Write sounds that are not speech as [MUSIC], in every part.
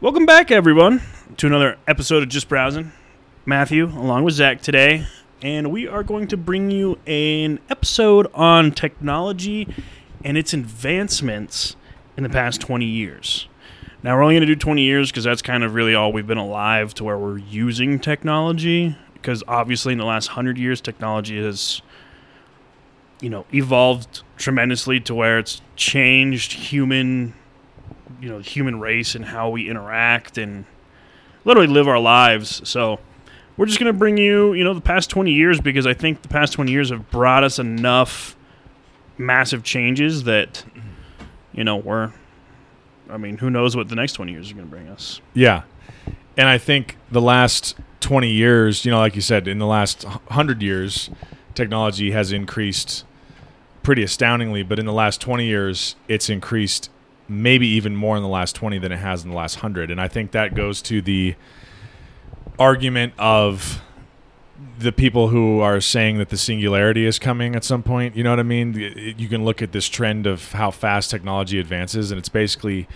Welcome back, everyone, to another episode of Just Browsing. Matthew, along with Zach today, and we are going to bring you an episode on technology and its advancements in the past 20 years. Now, we're only going to do 20 years because that's kind of really all we've been alive to where we're using technology. Because obviously, in the last 100 years, technology has, you know, evolved tremendously to where it's changed human, you know, human race and how we interact and literally live our lives. So, we're just going to bring you, you know, the past 20 years because I think the past 20 years have brought us enough massive changes that, you know, we're, I mean, who knows what the next 20 years are going to bring us. Yeah. And I think the last 20 years, you know, like you said, in the last 100 years, technology has increased pretty astoundingly. But in the last 20 years, it's increased maybe even more in the last 20 than it has in the last 100. And I think that goes to the argument of the people who are saying that the singularity is coming at some point. You know what I mean? You can look at this trend of how fast technology advances, and it's basically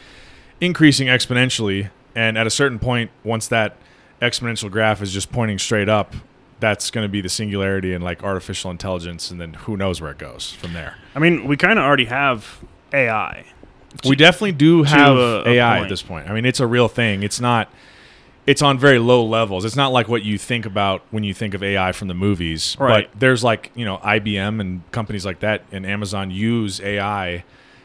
increasing exponentially. And at a certain point, once that exponential graph is just pointing straight up, that's going to be the singularity and like artificial intelligence, and then who knows where it goes from there. I mean, we kind of already have AI. We definitely do have a- a AI point. at this point. I mean, it's a real thing. It's not. It's on very low levels. It's not like what you think about when you think of AI from the movies. Right. But there's like you know IBM and companies like that and Amazon use AI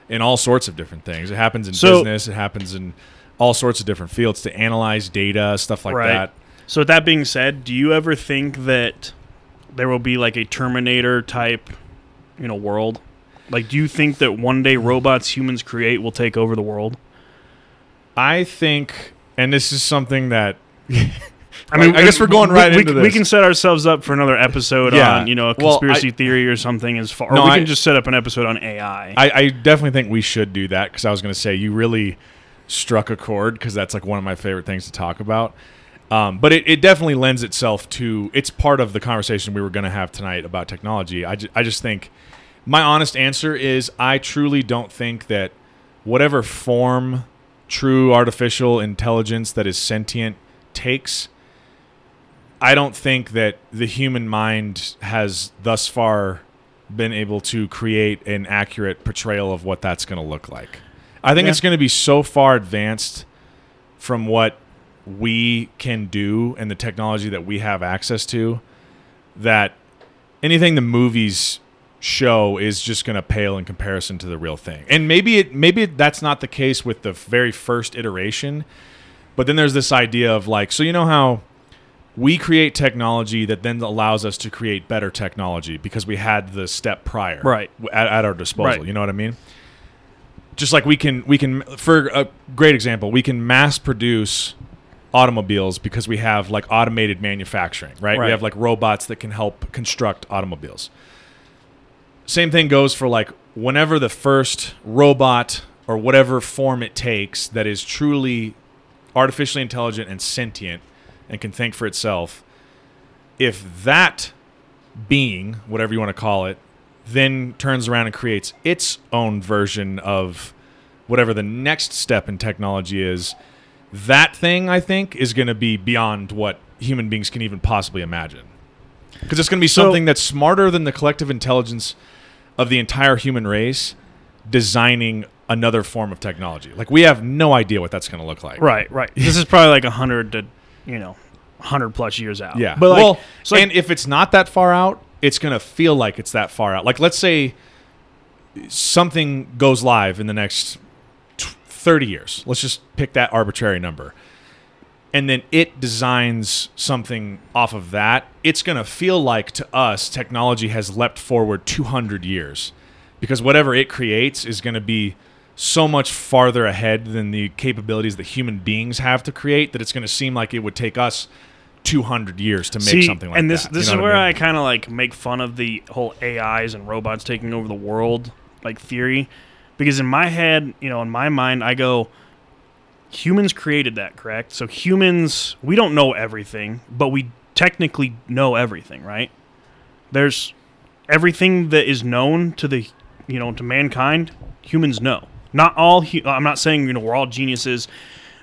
in all sorts of different things. It happens in So- business. It happens in all sorts of different fields to analyze data, stuff like Right. that. So, with that being said, do you ever think that there will be like a Terminator type, you know, world? Like, do you think that one day robots humans create will take over the world? I think, and this is something that I mean, I guess we're going right we, into we this. can set ourselves up for another episode Yeah. on, you know, a Well, conspiracy I- theory or something as far. Or No, we I- can just set up an episode on AI. I, I definitely think we should do that because I was going to say you really struck a chord because that's like one of my favorite things to talk about. Um, but it, it definitely lends itself to it's part of the conversation we were going to have tonight about technology. I, ju- I just think my honest answer is I truly don't think that whatever form true artificial intelligence that is sentient takes, I don't think that the human mind has thus far been able to create an accurate portrayal of what that's going to look like. I think Yeah. it's going to be so far advanced from what we can do and the technology that we have access to that anything the movies show is just going to pale in comparison to the real thing. And maybe it maybe that's not the case with the very first iteration, but then there's this idea of like so you know how we create technology that then allows us to create better technology because we had the step prior Right. at, at our disposal Right. you know what i mean just like we can we can for a great example we can mass produce automobiles because we have like automated manufacturing right, Right. we have like robots that can help construct automobiles same thing goes for like whenever the first robot or whatever form it takes that is truly artificially intelligent and sentient and can think for itself if that being whatever you want to call it then turns around and creates its own version of whatever the next step in technology is that thing i think is going to be beyond what human beings can even possibly imagine. Because it's going to be So- something that's smarter than the collective intelligence of the entire human race designing another form of technology like we have no idea what that's going to look like right, right. [LAUGHS] this is probably like a hundred to, you know, hundred plus years out. Yeah. but like, well, so like- and if it's not that far out, it's going to feel like it's that far out. Like, let's say something goes live in the next 30 years. Let's just pick that arbitrary number. And then it designs something off of that. It's going to feel like to us, technology has leapt forward 200 years because whatever it creates is going to be so much farther ahead than the capabilities that human beings have to create that it's going to seem like it would take us 200 years to make See, something like and this that. this You is know what where I, I, kind of like make fun of the whole AIs and robots taking over the world like theory, because in my head, you know, in my mind, I go, humans created that, correct? So humans, we don't know everything, but we technically know everything, right? There's everything that is known to the, you know, to mankind. Humans know. Not all. Hu- I'm not saying you know we're all geniuses.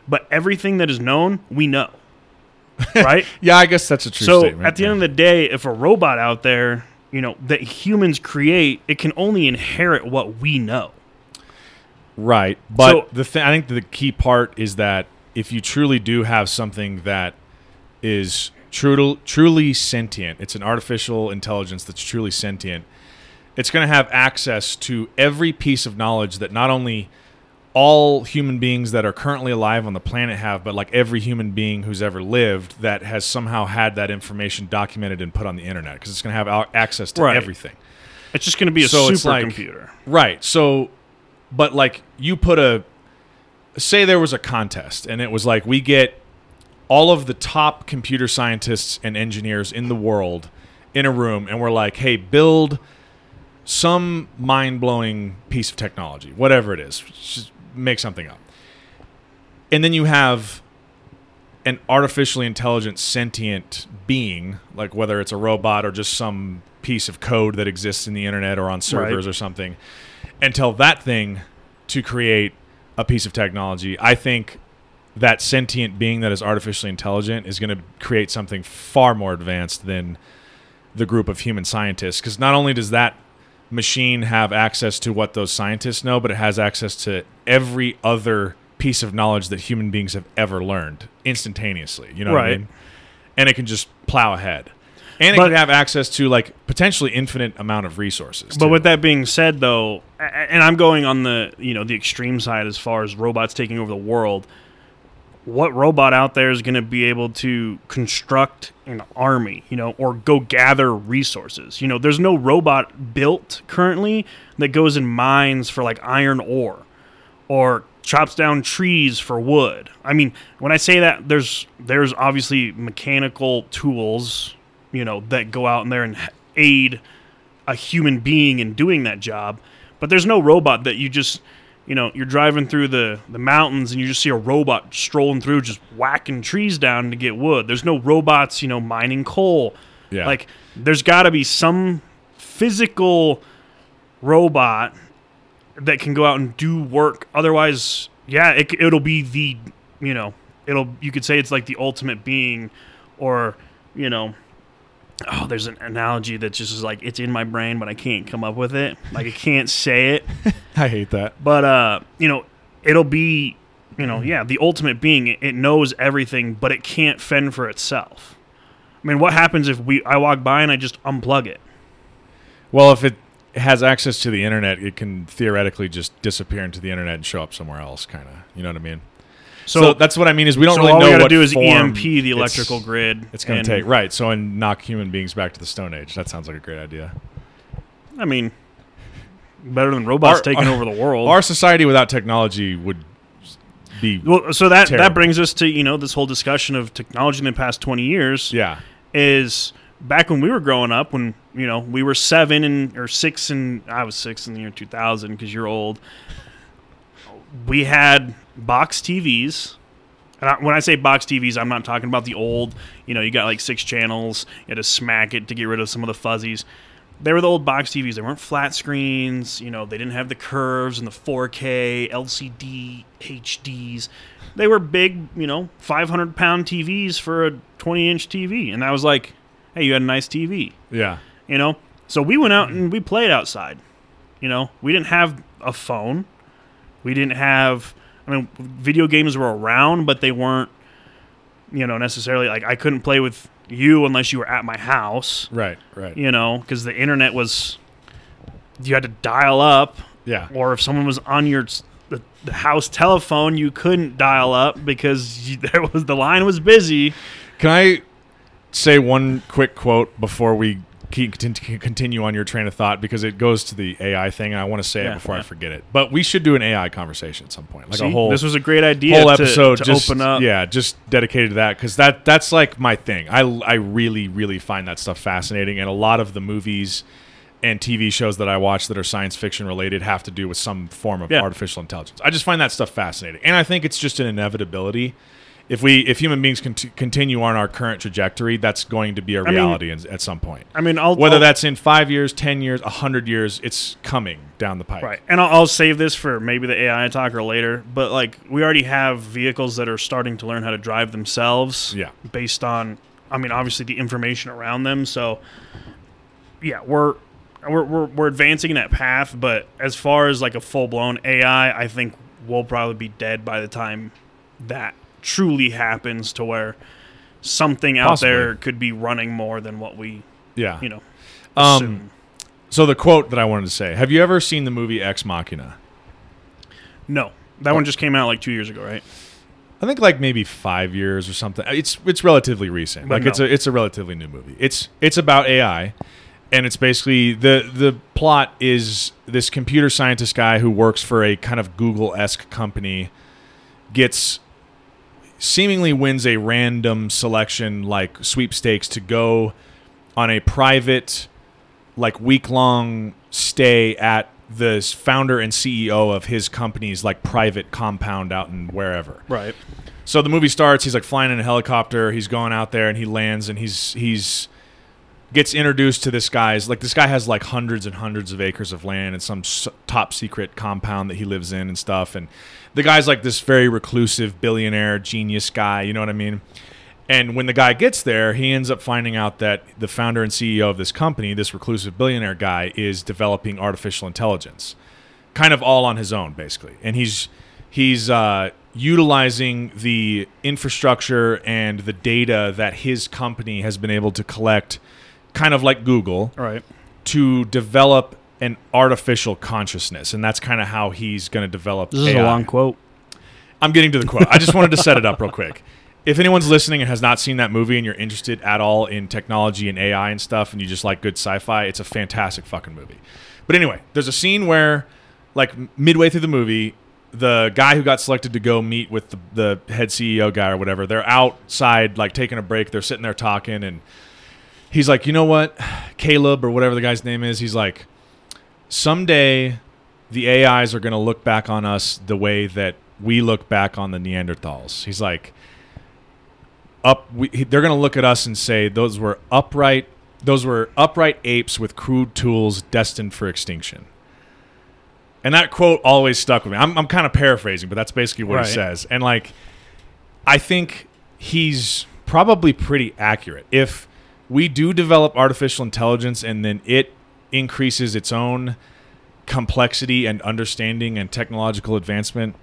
but everything that is known, we know. [LAUGHS] right? Yeah, I guess that's a true so statement. at the end of the day, if a robot out there, you know, that humans create, it can only inherit what we know. Right. But So- the thing I think the key part is that if you truly do have something that is truly truly sentient, it's an artificial intelligence that's truly sentient. It's going to have access to every piece of knowledge that not only all human beings that are currently alive on the planet have, but like every human being who's ever lived that has somehow had that information documented and put on the internet because it's going to have access to Right. everything. It's just going to be a So it's like- supercomputer. Right. So, but like you put a, say there was a contest and it was like we get all of the top computer scientists and engineers in the world in a room and we're like, hey, build some mind blowing piece of technology, whatever it is, just make something up. And then you have an artificially intelligent sentient being, like whether it's a robot or just some piece of code that exists in the internet or on servers or something, and tell that thing to create a piece of technology. I think that sentient being that is artificially intelligent is going to create something far more advanced than the group of human scientists because not only does that machine have access to what those scientists know but it has access to every other piece of knowledge that human beings have ever learned instantaneously you know what i Right. mean and it can just plow ahead and it But- can have access to like potentially infinite amount of resources But too. with that being said, though, and I'm going on the you know the extreme side as far as robots taking over the world. What robot out there is going to be able to construct an army, you know, or go gather resources? You know, there's no robot built currently that goes in mines for like iron ore or chops down trees for wood. I mean, when I say that, there's there's obviously mechanical tools, you know, that go out in there and aid a human being in doing that job. But there's no robot that you just, you know, you're driving through the, the mountains and you just see a robot strolling through just whacking trees down to get wood. There's no robots, you know, mining coal. yeah Like, there's got to be some physical robot that can go out and do work. Otherwise, yeah, it, it'll be the, you know, it'll, you could say it's like the ultimate being or, you know, oh, there's an analogy that just is like, it's in my brain, but I can't come up with it. Like, I can't say it. [LAUGHS] i hate that But, uh, you know, it'll be, you know, yeah, the ultimate being. It, it knows everything, but it can't fend for itself. I mean, what happens if we I walk by and I just unplug it? Well, if it has access to the internet, it can theoretically just disappear into the internet and show up somewhere else, kind of. You know what I mean? So, So, that's what I mean is we don't so really all know we what do is EMP the it's- electrical grid. It's going to take right. So and knock human beings back to the Stone Age. That sounds like a great idea. I mean, better than robots Our- taking our- over the world. Our society without technology would be well, so that that brings us to you know this whole discussion of technology in the past twenty years. yeah. is back when we were growing up when you know we were seven and or six and i was six in the year 2000 because you're old we had box tvs and I, when i say box tvs i'm not talking about the old you know you got like six channels you had to smack it to get rid of some of the fuzzies. They were the old box tvs they weren't flat screens you know they didn't have the curves and the 4k lcd hds they were big you know 500 pound tvs for a 20 inch tv and that was like hey you had a nice tv Yeah. you know? So we went out and we played outside. You know? We didn't have a phone. We didn't have i mean video games were around but they weren't you know necessarily like i couldn't play with you unless you were at my house Right. Right. you know because the internet was you had to dial up Yeah. or if someone was on your the, the house telephone you couldn't dial up because you, [LAUGHS] there was the line was busy Can I say one quick quote before we keep, continue on your train of thought because it goes to the AI thing and I want to say Yeah, it before I forget it. But we should do an AI conversation at some point, like See, a whole this was a great idea whole to, episode to just open up. Yeah just dedicated to that because that that's like my thing. I, I really really find that stuff fascinating and a lot of the movies and tv shows that i watch that are science fiction related have to do with some form of Yeah. artificial intelligence. I just find that stuff fascinating and i think it's just an inevitability if we if human beings cont- continue on our current trajectory, that's going to be a mean- reality in- at some point. I mean, I'll Whether I'll- that's in five years, ten years, a hundred years, it's coming down the pipe. Right. And I'll, I'll save this for maybe the AI talk or later. But like, we already have vehicles that are starting to learn how to drive themselves. Yeah. Based on, I mean, obviously the information around them. So, yeah, we're. We're, we're, we're advancing that path, but as far as like a full blown AI, I think we'll probably be dead by the time that truly happens to where something out Possibly. there could be running more than what we, Yeah. you know, Um, so the quote that I wanted to say: Have you ever seen the movie Ex Machina? No. That one just came out like two years ago, right? I think like maybe five years or something. It's it's relatively recent. But like it's a it's a relatively new movie. It's it's about AI, and it's basically the the plot is this computer scientist guy who works for a kind of Google esque company gets seemingly wins a random selection like sweepstakes to go on a private like week long stay at the founder and CEO of his company's like private compound out in wherever. Right. So the movie starts. He's like flying in a helicopter. He's going out there and he lands and he's he's gets introduced to this guy's like this guy has like hundreds and hundreds of acres of land and some top secret compound that he lives in and stuff. And the guy's like this very reclusive billionaire genius guy. You know what I mean? And when the guy gets there, he ends up finding out that the founder and CEO of this company, this reclusive billionaire guy, is developing artificial intelligence, kind of all on his own, basically. And he's he's uh, utilizing the infrastructure and the data that his company has been able to collect, kind of like Google, Right. to develop an artificial consciousness, and that's kind of how he's going to develop. This is a long quote. I'm getting to the quote. I just wanted to set it up real quick. If anyone's listening and has not seen that movie and you're interested at all in technology and AI and stuff and you just like good sci-fi, it's a fantastic fucking movie. But anyway, there's a scene where like midway through the movie, the guy who got selected to go meet with the, the head CEO guy or whatever, they're outside like taking a break, they're sitting there talking and he's like, "You know what? Caleb or whatever the guy's name is, he's like someday the AIs are going to look back on us the way that we look back on the Neanderthals. He's like, up. We, they're going to look at us and say those were upright. Those were upright apes with crude tools destined for extinction. And that quote always stuck with me. I'm, I'm kind of paraphrasing, but that's basically what Right. he says. And like, I think he's probably pretty accurate. If we do develop artificial intelligence and then it increases its own complexity and understanding and technological advancement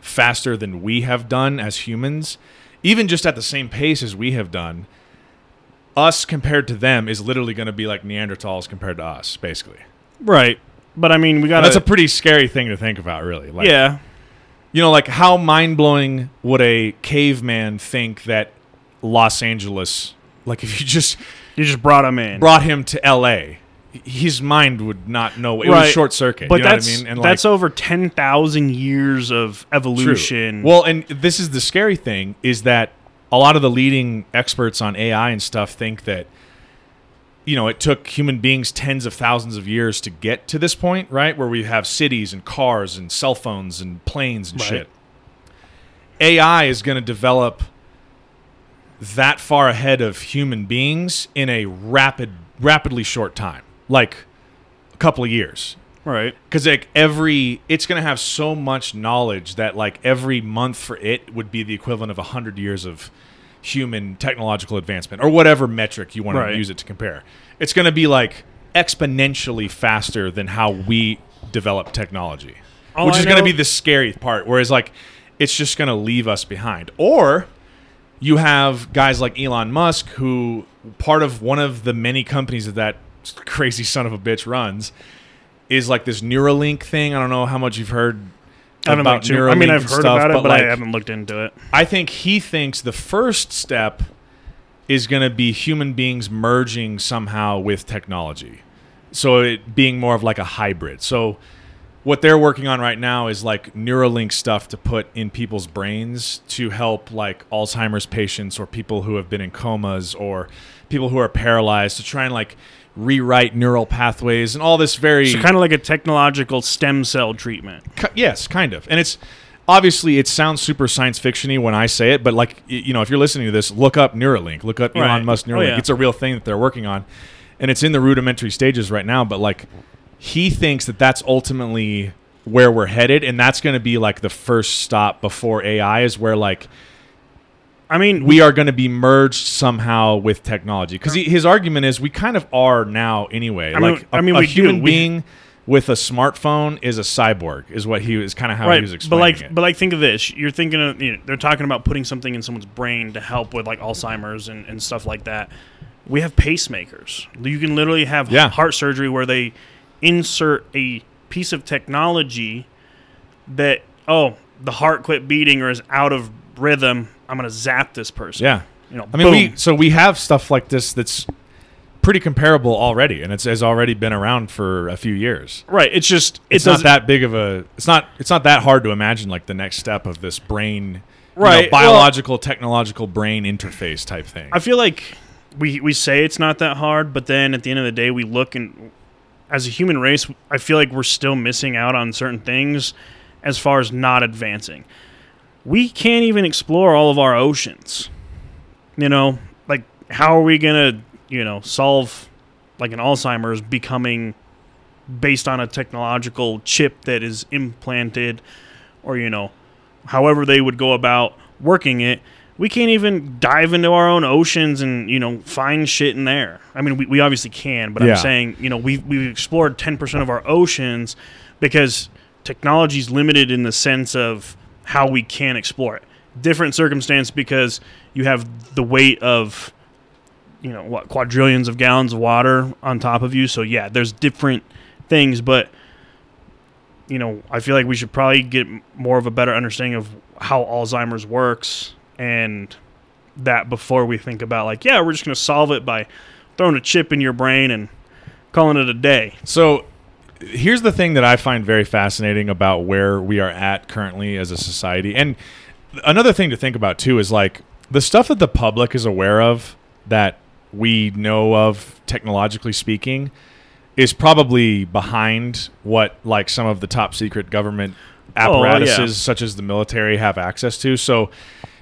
faster than we have done as humans, even just at the same pace as we have done, us compared to them is literally going to be like Neanderthals compared to us, basically. Right. But I mean, we got That's a pretty scary thing to think about, really. Like, yeah. you know, like how mind blowing would a caveman think that Los Angeles, like if you just You just brought him in. brought him to L.A., his mind would not know. It Right. was short circuit. but you know that's what I mean? And that's like, over ten thousand years of true. evolution. Well, and this is the scary thing is that a lot of the leading experts on AI and stuff think that you know it took human beings tens of thousands of years to get to this point, right? Where we have cities and cars and cell phones and planes and Right. shit. AI is going to develop that far ahead of human beings in a rapid, rapidly short time, like a couple of years right. because like every it's going to have so much knowledge that like every month for it would be the equivalent of a 100 years of human technological advancement or whatever metric you want Right. to use it to compare it's going to be like exponentially faster than how we develop technology All which I is going to be the scary part whereas like it's just going to leave us behind or you have guys like Elon Musk who part of one of the many companies that that crazy son of a bitch runs is like this Neuralink thing. I don't know how much you've heard I about Neuralink I mean, I've heard stuff, about it, but, like, I haven't looked into it. I think he thinks the first step is going to be human beings merging somehow with technology. So it being more of like a hybrid. So what they're working on right now is like Neuralink stuff to put in people's brains to help like Alzheimer's patients or people who have been in comas or people who are paralyzed to try and like rewrite neural pathways and all this very So kind of like a technological stem cell treatment. Yes, kind of. And it's obviously it sounds super science fictiony when I say it, but like you know, if you're listening to this, look up Neuralink, look up Right. Elon Musk Oh, Neuralink. yeah. It's a real thing that they're working on, and it's in the rudimentary stages right now. But like, he thinks that that's ultimately where we're headed, and that's going to be like the first stop before AI is where like I mean, we are going to be merged somehow with technology because his argument is we kind of are now anyway. I mean- like a, I mean, a we do. human We- being with a smartphone is a cyborg, is what he is kind of how he right, was but like, it. but like, think of this: you're thinking of, you know, they're talking about putting something in someone's brain to help with like Alzheimer's and, and stuff like that. We have pacemakers. You can literally have Yeah. heart surgery where they insert a piece of technology that oh the heart quit beating or is out of rhythm. I'm gonna zap this person. yeah, you know. I mean, we so we have stuff like this that's pretty comparable already, and it's has already been around for a few years. right. It's just It's it not that big of a. It's not. It's not that hard to imagine like the next step of this brain, you know, Right, well- biological, technological brain interface type thing. I feel like we we say it's not that hard, but then at the end of the day, we look and as a human race, I feel like we're still missing out on certain things as far as not advancing. We can't even explore all of our oceans. You know, like how are we gonna you know solve like an Alzheimer's becoming based on a technological chip that is implanted, or you know, however they would go about working it we can't even dive into our own oceans and you know find shit in there. I mean, we, we obviously can, but Yeah. I'm saying you know we've we've explored 10% of our oceans because technology is limited in the sense of how we can explore it. Different circumstance because you have the weight of you know what quadrillions of gallons of water on top of you. So yeah, there's different things, but you know, I feel like we should probably get more of a better understanding of how Alzheimer's works and that before we think about like, yeah, we're just going to solve it by throwing a chip in your brain and calling it a day. So here's the thing that I find very fascinating about where we are at currently as a society. And another thing to think about too is like the stuff that the public is aware of that we know of technologically speaking is probably behind what like some of the top secret government Oh, yeah. apparatuses such as the military have access to. So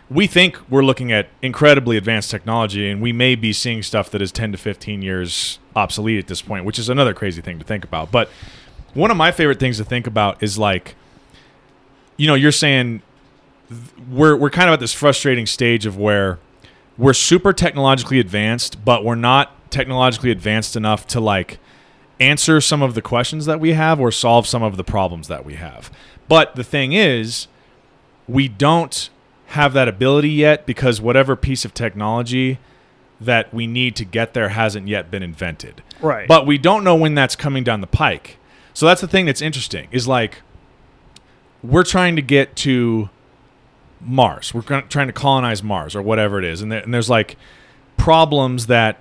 we think we're looking at incredibly advanced technology and we may be seeing stuff that is 10 to 15 years obsolete at this point which is another crazy thing to think about. But one of my favorite things to think about is like you know you're saying we're we're kind of at this frustrating stage of where we're super technologically advanced but we're not technologically advanced enough to like answer some of the questions that we have or solve some of the problems that we have. But the thing is we don't have that ability yet because whatever piece of technology that we need to get there hasn't yet been invented. Right. But we don't know when that's coming down the pike. So that's the thing that's interesting is like we're trying to get to Mars. We're trying to colonize Mars or whatever it is. And, there, and there's like problems that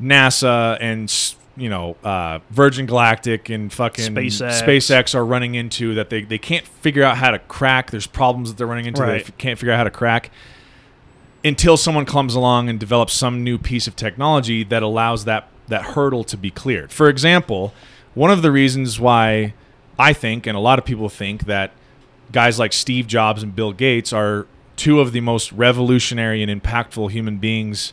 NASA and you know uh, Virgin Galactic and fucking SpaceX. SpaceX are running into that they, they can't figure out how to crack. There's problems that they're running into Right. they f- can't figure out how to crack until someone comes along and develops some new piece of technology that allows that that hurdle to be cleared. For example, one of the reasons why I think and a lot of people think that guys like Steve Jobs and Bill Gates are two of the most revolutionary and impactful human beings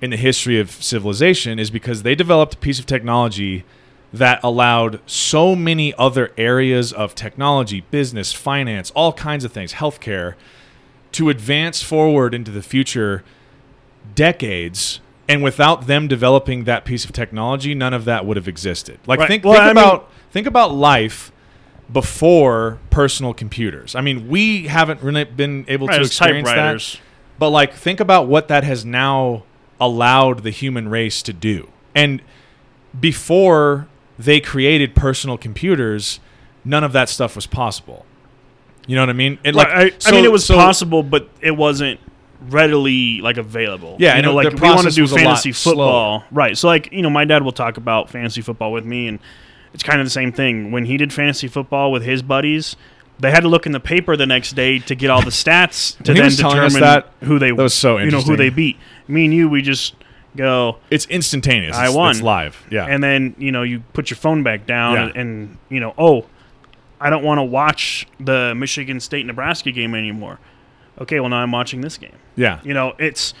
in the history of civilization is because they developed a piece of technology that allowed so many other areas of technology, business, finance, all kinds of things, healthcare, to advance forward into the future decades. And without them developing that piece of technology, none of that would have existed. Like Right. think, Well, think I mean- about think about life before personal computers. I mean, we haven't really been able right, to experience that. But like think about what that has now allowed the human race to do. And before they created personal computers, none of that stuff was possible. You know what I mean? And Like, I, I mean, it was so- possible, but it wasn't readily like available. Yeah, you know, like we want to do was a lot fantasy football, slower. right? So, like, you know, my dad will talk about fantasy football with me, and it's kind of the same thing. When he did fantasy football with his buddies, they had to look in the paper the next day to get all the stats [LAUGHS] to then was telling us determine that, who they that was so you know who they beat. Me and you, we just go, It's instantaneous. I won. It's live. Yeah. and then you know you put your phone back down Yeah. and, and you know oh I don't want to watch the Michigan State Nebraska game anymore. Okay, well now I'm watching this game. Yeah. You know, it's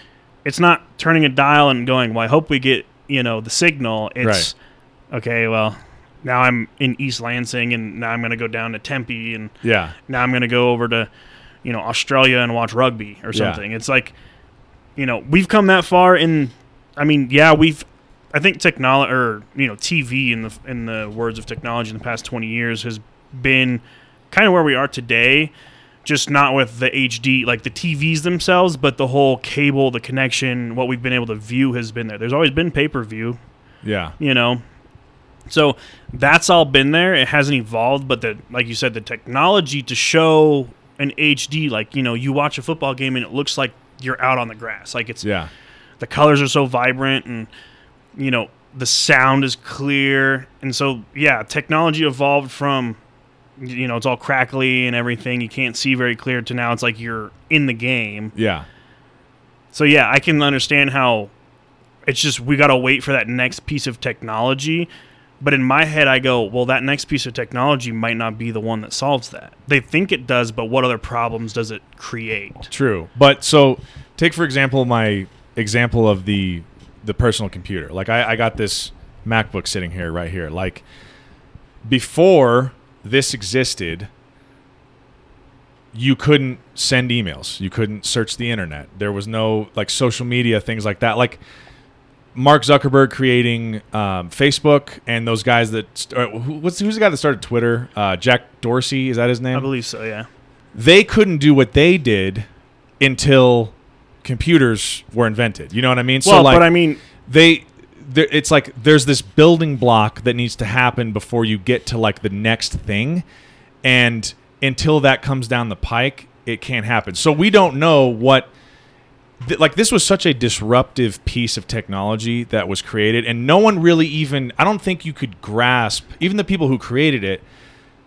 it's not turning a dial and going, "Well, I hope we get you know the signal." It's okay. Well, now I'm in East Lansing, and now I'm going to go down to Tempe, and Yeah. now I'm going to go over to you know Australia and watch rugby or Yeah. something. It's like you know we've come that far in. I mean, yeah, we've. I think technology or you know TV in the in the words of technology in the past 20 years has been kind of where we are today. Just not with the HD, like the TVs themselves, but the whole cable, the connection, what we've been able to view has been there. There's always been pay per view, Yeah. you know. So that's all been there. It hasn't evolved, but the like you said, the technology to show an HD, like you know, you watch a football game and it looks like you're out on the grass. Like it's Yeah. the colors are so vibrant and you know the sound is clear and so yeah technology evolved from you know it's all crackly and everything you can't see very clear to now it's like you're in the game Yeah. so yeah i can understand how it's just we got to wait for that next piece of technology but in my head i go well that next piece of technology might not be the one that solves that they think it does but what other problems does it create True. But so take for example my example of the the personal computer. Like I, I got this MacBook sitting here right here. Like before this existed, you couldn't send emails. You couldn't search the internet. There was no like social media things like that. Like Mark Zuckerberg creating um, Facebook and those guys that uh, who, what's who's the guy that started Twitter? Uh, Jack Dorsey is that his name? i believe so yeah they couldn't do what they did until computers were invented. You know what I mean? well so like but i mean they there, it's like there's this building block that needs to happen before you get to like the next thing and until that comes down the pike it can't happen. So we don't know what th- like this was such a disruptive piece of technology that was created and no one really even I don't think you could grasp even the people who created it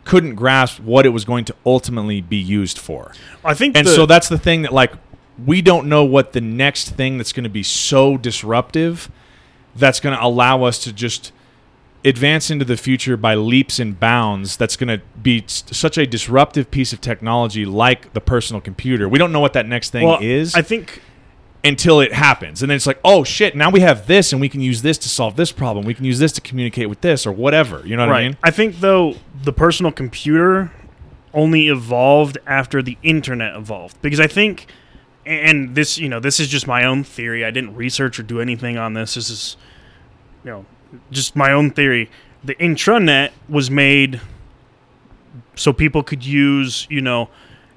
couldn't grasp what it was going to ultimately be used for. I think And the, so that's the thing that like we don't know what the next thing that's going to be so disruptive that's going to allow us to just advance into the future by leaps and bounds that's going to be such a disruptive piece of technology like the personal computer. We don't know what that next thing well, is I think until it happens. And then it's like, "Oh shit, now we have this and we can use this to solve this problem. We can use this to communicate with this or whatever." You know what right. I mean? I think though the personal computer only evolved after the internet evolved because I think and this you know this is just my own theory. I didn't research or do anything on this. This is you know just my own theory. The intranet was made so people could use you know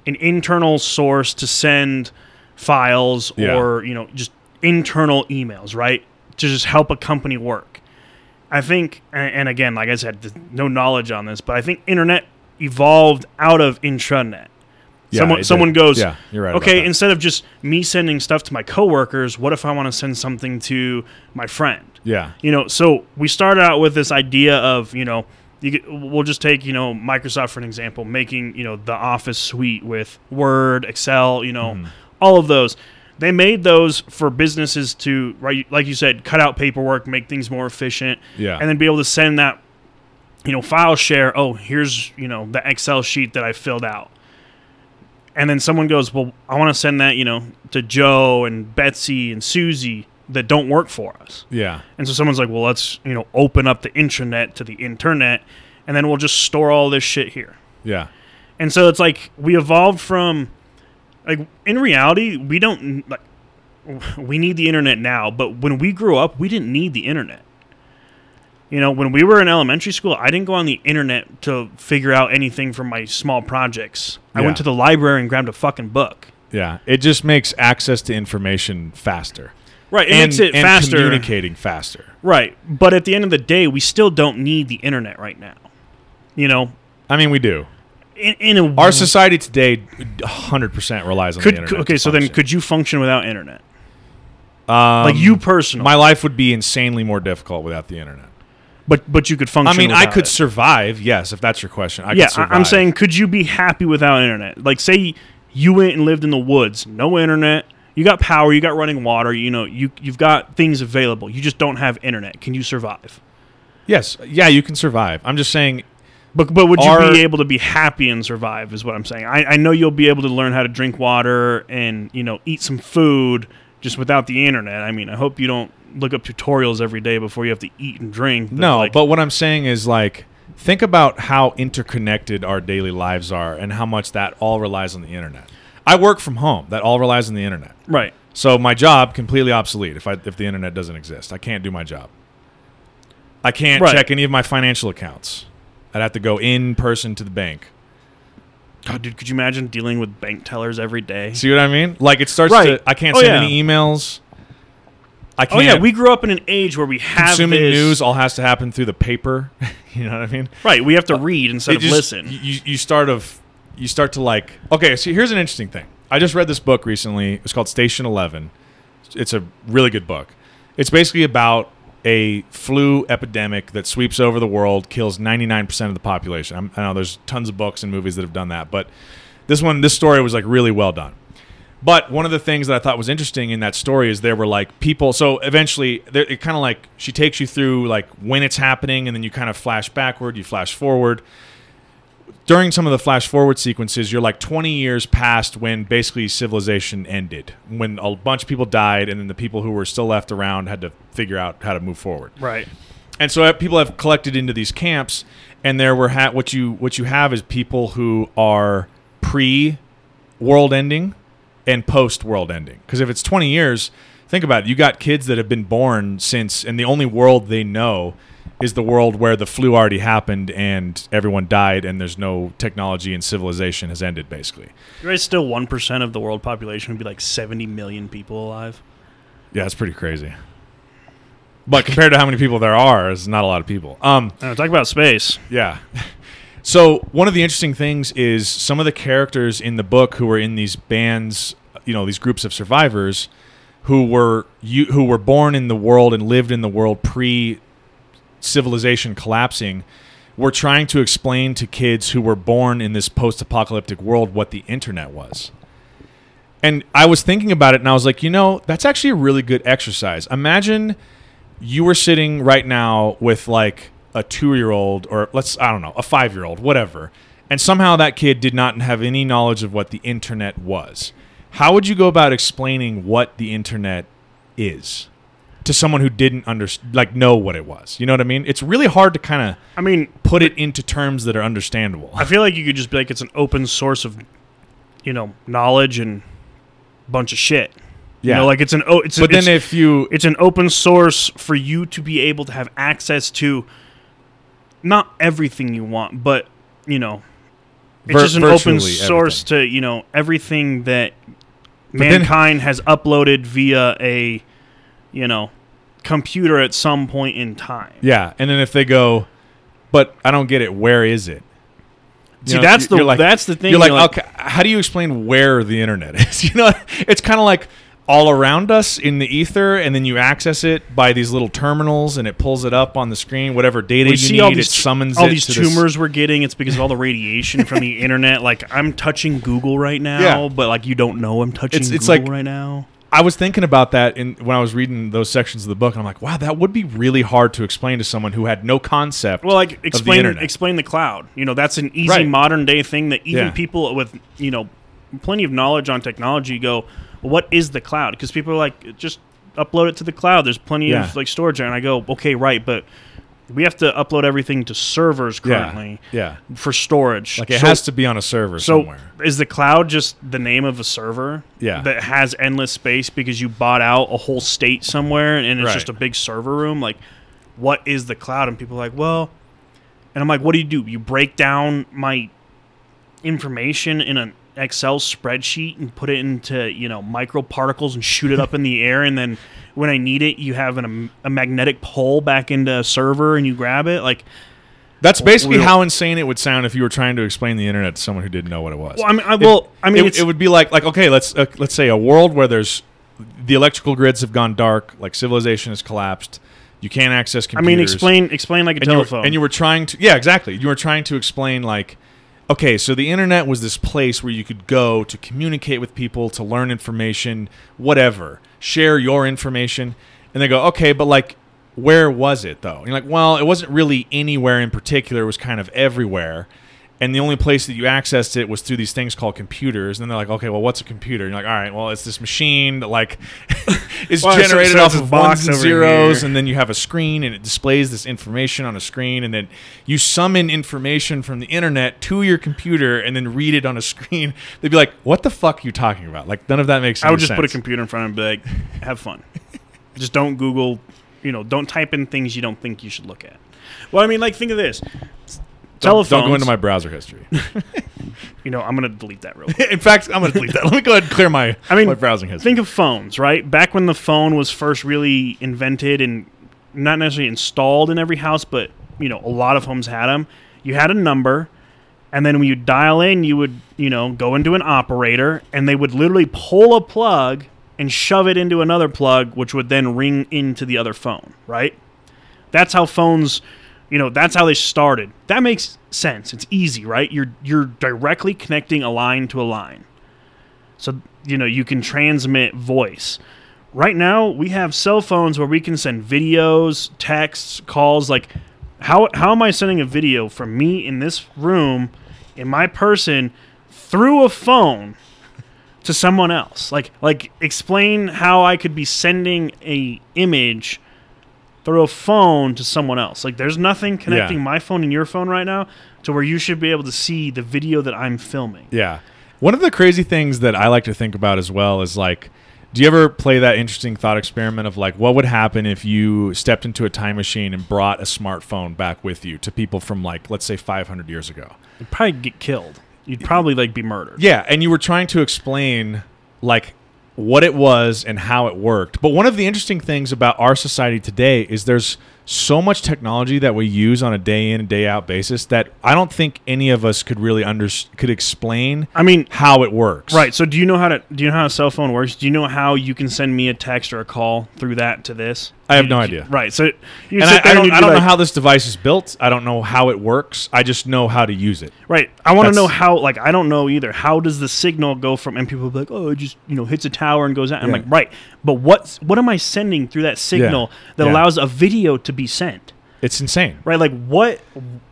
an internal source to send files Yeah. or you know just internal emails right to just help a company work i think and, again like i said no knowledge on this but i think internet evolved out of intranet Yeah, someone someone did. goes Yeah, you're right. okay instead of just me sending stuff to my coworkers what if i want to send something to my friend yeah. you know so we started out with this idea of you know you we'll just take you know microsoft for an example making you know the office suite with word excel you know Mhm. All of those they made those for businesses to right like you said cut out paperwork make things more efficient Yeah. and then be able to send that you know file share oh here's you know the excel sheet that i filled out and then someone goes well i want to send that you know to joe and betsy and susie that don't work for us yeah. and so someone's like, well, let's, you know, open up the intranet to the internet and then we'll just store all this shit here. Yeah. And so it's like we evolved from like in reality, we don't like we need the internet now, but when we grew up, we didn't need the internet. You know, when we were in elementary school, I didn't go on the internet to figure out anything for my small projects. I Yeah. went to the library and grabbed a fucking book. Yeah. It just makes access to information faster. Right, it and, makes it and faster. communicating faster. Right, but at the end of the day, we still don't need the internet right now. You know, I mean, we do. In, in a Our society today, 100% relies on could the internet. okay so then could you function without internet um, like you personally my life would be insanely more difficult without the internet. but but you could function I mean, I could it. survive. Yes, if that's your question. I yeah, could survive. I'm saying could you be happy without internet like say you went and lived in the woods no internet you got power you got running water you know you you've got things available you just don't have internet can you survive yes, yeah, you can survive. I'm just saying, But but would you be able to be happy and survive? Is what I'm saying. I, I know you'll be able to learn how to drink water and you know eat some food just without the internet. I mean, I hope you don't look up tutorials every day before you have to eat and drink. No, like, but what I'm saying is like think about how interconnected our daily lives are and how much that all relies on the internet. I work from home. That all relies on the internet. right. So my job completely obsolete if I if the internet doesn't exist. I can't do my job. I can't Right. check any of my financial accounts. I'd have to go in person to the bank. God, dude, could you imagine dealing with bank tellers every day? See what I mean? Like it starts Right. to I can't Oh, send yeah. any emails. I Oh can't Oh yeah, we grew up in an age where we have consuming this, news all has to happen through the paper. [LAUGHS] you know what I mean? Right, we have to uh, read instead It of just- listen. You, you start of you start to like okay. So here's an interesting thing. I just read this book recently. It's called Station Eleven. It's a really good book. It's basically about a flu epidemic that sweeps over the world, kills 99% of the population. I'm, I know there's tons of books and movies that have done that, but this one, this story was like really well done. But one of the things that I thought was interesting in that story is there were like people. So eventually, it kind of like she takes you through like when it's happening, and then you kind of flash backward, you flash forward. During some of the flash forward sequences, you're like 20 years past when basically civilization ended, when a bunch of people died, and then the people who were still left around had to figure out how to move forward right. and so uh, people have collected into these camps and there were ha- what you what you have is people who are pre world ending and post world ending because if it's 20 years think about it you got kids that have been born since and the only world they know is the world where the flu already happened and everyone died and there's no technology and civilization has ended basically guys still one percent of the world population would be like seventy million people alive. yeah it's pretty crazy but compared to how many people there are it's not a lot of people um Uh, talk about space. Yeah. [LAUGHS] So one of the interesting things is some of the characters in the book who were in these bands, you know, these groups of survivors, who were you who were born in the world and lived in the world pre civilization collapsing, were trying to explain to kids who were born in this post-apocalyptic world what the internet was. And I was thinking about it and I was like, you know, that's actually a really good exercise. Imagine you were sitting right now with like a two year old or let's, I don't know, a five year old, whatever, and somehow that kid did not have any knowledge of what the internet was. How would you go about explaining what the internet is to someone who didn't under, like know what it was? You know what I mean? It's really hard to kind of I mean, put it into terms that are understandable. I feel like you could just be like it's an open source of, you know, knowledge and bunch of shit. You Yeah. know, like it's an oh, it's But it's, then if you it's an open source for you to be able to have access to not everything you want, but you know, it's Vir- just an open source to you know everything that then- mankind has uploaded via a you know computer at some point in time. Yeah, and then if they go, but I don't get it. Where is it? You See, know, that's the like- that's the thing. You're like, okay, how do you explain where the internet [LAUGHS] is? You know, it's kind of like all around us in the ether, and then you access it by these little terminals, and it pulls it up on the screen. Whatever data you see need, all it these summons all it these to this- tumors we're getting. It's because of all the radiation from the [LAUGHS] internet. Like I'm touching Google right now, Yeah. but like you don't know I'm touching It's- it's Google like- right now. I was thinking about that in, when I was reading those sections of the book, and I'm like, wow, that would be really hard to explain to someone who had no concept. Well, like explain internet. explain the cloud. You know, that's an easy Right. modern day thing that even Yeah. people with you know plenty of knowledge on technology go, well, what is the cloud? Because people are like, just upload it to the cloud. There's plenty Yeah. of like storage there, and I go, okay, right, but we have to upload everything to servers currently yeah, yeah. for storage. like it So- has to be on a server So somewhere. is the cloud just the name of a server? Yeah. That has endless space because you bought out a whole state somewhere and it's Right. just a big server room? Like, what is the cloud? And people are like, well, and I'm like, what do you do? You break down my information in an Excel spreadsheet and put it into you know microparticles and shoot it up in the [LAUGHS] air, and then when I need it, you have an, a magnetic pole back into a server and you grab it. Like, That's basically how insane it would sound if you were trying to explain the internet to someone who didn't know what it was. well, I mean, I, well, I mean, it, it would be like like okay, let's uh, let's say a world where there's the electrical grids have gone dark, like civilization has collapsed. You can't access computers. I mean, explain explain like a and you, were, telephone. and you were trying to yeah, exactly. You were trying to explain like okay, so the internet was this place where you could go to communicate with people, to learn information, whatever, share your information, and they go okay, but like where was it though? And you're like, well, it wasn't really anywhere in particular. It was kind of everywhere. And the only place that you accessed it was through these things called computers. And then they're like, okay, well, what's a computer? And you're like, all right, well, it's this machine that like [LAUGHS] is Well, generated so off of box ones and zeros, here. and then you have a screen and it displays this information on a screen, and then you summon information from the internet to your computer and then read it on a screen. [LAUGHS] They'd be like, what the fuck are you talking about? Like none of that makes. Sense. I would just put a computer in front of and be like, have fun. [LAUGHS] just don't Google, you know, don't type in things you don't think you should look at. Well, I mean, like, think of this. Don't, Telephones. don't go into my browser history. [LAUGHS] You know, I'm going to delete that real [LAUGHS] quick. In fact, I'm going to delete that. Let me go ahead and clear my, I mean, my browsing history. Think of phones, right? Back when the phone was first really invented and not necessarily installed in every house, but you know, a lot of homes had them. You had a number, and then when you dial in, you would, you know, go into an operator, and they would literally pull a plug and shove it into another plug, which would then ring into the other phone, right? That's how phones, you know, that's how they started. That makes sense. It's easy, right? You're you're directly connecting a line to a line. So, you know, you can transmit voice. Right now, we have cell phones where we can send videos, texts, calls. Like, how, how am I sending a video from me in this room, in my person, through a phone to someone else? Like, like explain how I could be sending a image through a phone to someone else. Like, there's nothing connecting Yeah. my phone and your phone right now to where you should be able to see the video that I'm filming. Yeah. One of the crazy things that I like to think about as well is like, do you ever play that interesting thought experiment of like, what would happen if you stepped into a time machine and brought a smartphone back with you to people from like, let's say 500 years ago? You'd probably get killed. You'd probably like be murdered. Yeah. And you were trying to explain like what it was and how it worked. But one of the interesting things about our society today is there's so much technology that we use on a day in and day out basis that I don't think any of us could really under could explain I mean, how it works. right. So do you know how to do you know how a cell phone works? Do you know how you can send me a text or a call through that to this? I have no idea. Right. So you and I, I don't, I don't know how this device is built. I don't know how it works. I just know how to use it. Right. I want to know how. Like I don't know either. How does the signal go from? And people be like, oh, it just you know hits a tower and goes out. I'm like, right. But what what am I sending through that signal that Yeah. allows a video to be sent? It's insane. Right. Like what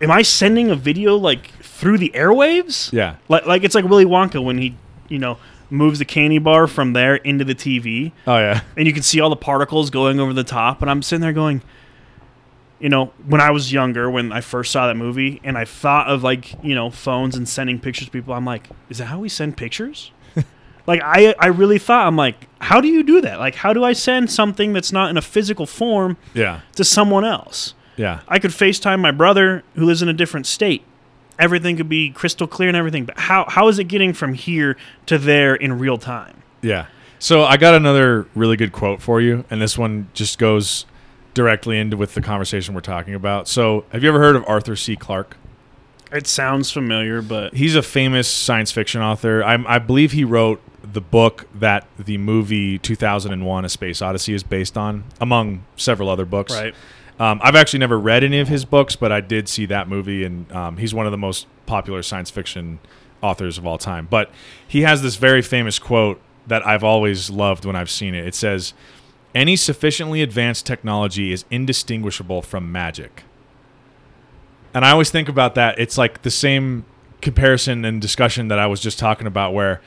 am I sending a video like through the airwaves? Yeah. Like like it's like Willy Wonka when he you know moves the candy bar from there into the TV. Oh yeah. and you can see all the particles going over the top. And I'm sitting there going, you know, when I was younger, when I first saw that movie, and I thought of like, you know, phones and sending pictures to people, I'm like, is that how we send pictures? [LAUGHS] like, I, I really thought, I'm like, how do you do that? Like, how do I send something that's not in a physical form Yeah. to someone else? Yeah. I could FaceTime my brother who lives in a different state. Everything could be crystal clear and everything, but how, how is it getting from here to there in real time? Yeah. So I got another really good quote for you, and this one just goes directly into with the conversation we're talking about. So, have you ever heard of Arthur C. Clarke? It sounds familiar, but He's a famous science fiction author. I, I believe he wrote the book that the movie 2001: A Space Odyssey is based on, among several other books. right. Um, I've actually never read any of his books, but I did see that movie, and um, he's one of the most popular science fiction authors of all time. But he has this very famous quote that I've always loved when I've seen it. It says, Any sufficiently advanced technology is indistinguishable from magic. And I always think about that. It's like the same comparison and discussion that I was just talking about, where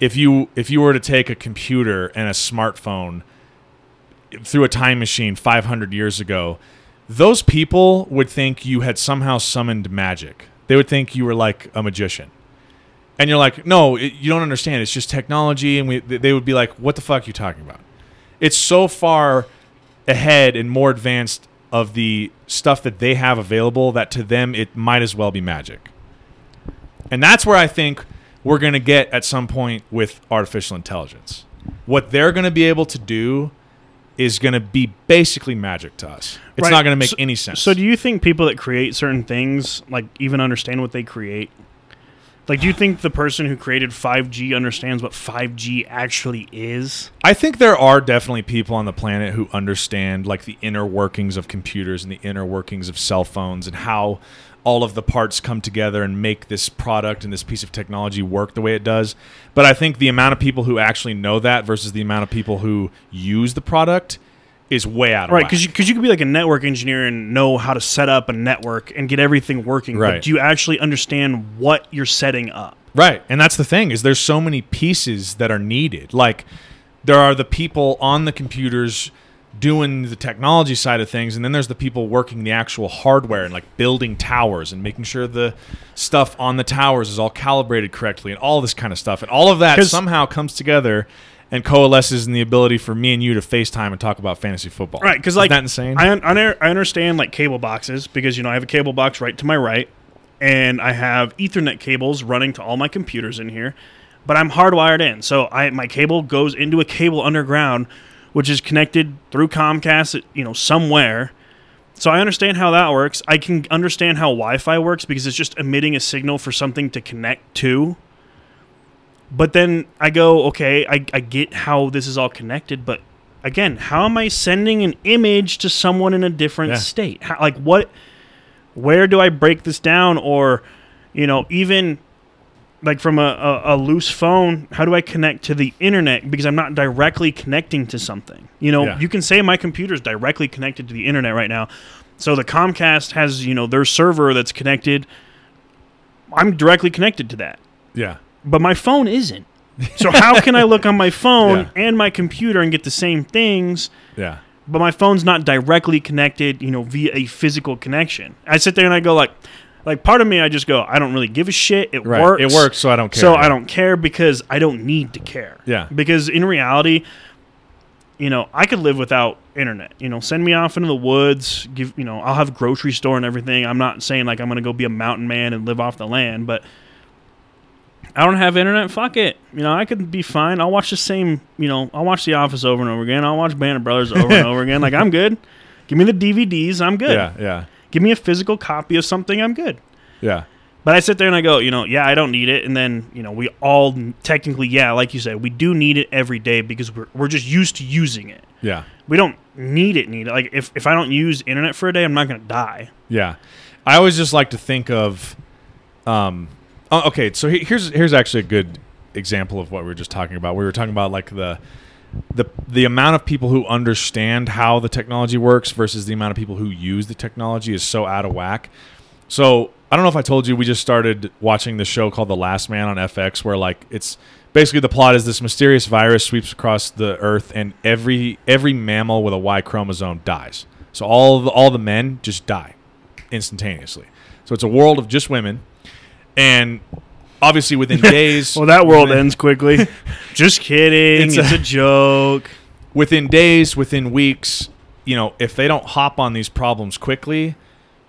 if you if you were to take a computer and a smartphone through a time machine 500 years ago, those people would think you had somehow summoned magic. They would think you were like a magician. And you're like, no, it, you don't understand. It's just technology. And we, they would be like, what the fuck are you talking about? It's so far ahead and more advanced of the stuff that they have available that to them it might as well be magic. And that's where I think we're going to get at some point with artificial intelligence. What they're going to be able to do is going to be basically magic to us. It's Right. not going to make So- any sense. So, do you think people that create certain things like even understand what they create? Like, do you think the person who created 5G understands what 5G actually is? I think there are definitely people on the planet who understand like the inner workings of computers and the inner workings of cell phones and how all of the parts come together and make this product and this piece of technology work the way it does. But I think the amount of people who actually know that versus the amount of people who use the product is way out of Right, because you, cause you could be like a network engineer and know how to set up a network and get everything working. Right. But do you actually understand what you're setting up? Right. And that's the thing is there's so many pieces that are needed. Like there are the people on the computers doing the technology side of things and then there's the people working the actual hardware and like building towers and making sure the stuff on the towers is all calibrated correctly and all this kind of stuff. And all of that somehow comes together and coalesces in the ability for me and you to FaceTime and talk about fantasy football. Right, because Isn't that insane? I, un- I understand like cable boxes because you know I have a cable box right to my right, and I have Ethernet cables running to all my computers in here, but I'm hardwired in, so I my cable goes into a cable underground, which is connected through Comcast, you know somewhere. So I understand how that works. I can understand how Wi-Fi works because it's just emitting a signal for something to connect to. But then I go, okay, I, I get how this is all connected, but again, how am I sending an image to someone in a different Yeah. state? How, like what? Where do I break this down? Or, you know, even like from a, a, a loose phone, how do I connect to the internet? Because I'm not directly connecting to something. You know, Yeah. you can say my computer is directly connected to the internet right now. So the Comcast has, you know, their server that's connected. I'm directly connected to that yeah. but my phone isn't. [LAUGHS] So how can I look on my phone Yeah. and my computer and get the same things? Yeah. But my phone's not directly connected, you know, via a physical connection. I sit there and I go like, like part of me, I just go, I don't really give a shit. It Right. works. It works, so I don't care. So I don't care because I don't need to care. Yeah. Because in reality, you know, I could live without internet. You know, send me off into the woods. Give you know, I'll have grocery store and everything. I'm not saying like I'm gonna go be a mountain man and live off the land, but I don't have internet. Fuck it. You know, I could be fine. I'll watch the same. You know, I'll watch The Office over and over again. I'll watch Band of Brothers over and [LAUGHS] over again. Like I'm good. Give me the DVDs. I'm good. Yeah. Yeah. Give me a physical copy of something. I'm good. Yeah. But I sit there and I go, you know, yeah, I don't need it. And then, you know, we all technically, yeah, like you said, we do need it every day because we're, we're just used to using it. Yeah. We don't need it, need it. Like, if, if I don't use internet for a day, I'm not going to die. Yeah, I always just like to think of, um, oh, okay. So here's here's actually a good example of what we were just talking about. We were talking about like the the the amount of people who understand how the technology works versus the amount of people who use the technology is so out of whack. So I don't know if I told you we just started watching the show called The Last Man on FX, where like it's basically the plot is this mysterious virus sweeps across the earth and every every mammal with a Y chromosome dies. So all the, all the men just die instantaneously. So it's a world of just women, and obviously within [LAUGHS] days, Well, that world ends quickly. [LAUGHS] just kidding. It's It's, a- a, joke. within days, within weeks, you know, if they don't hop on these problems quickly,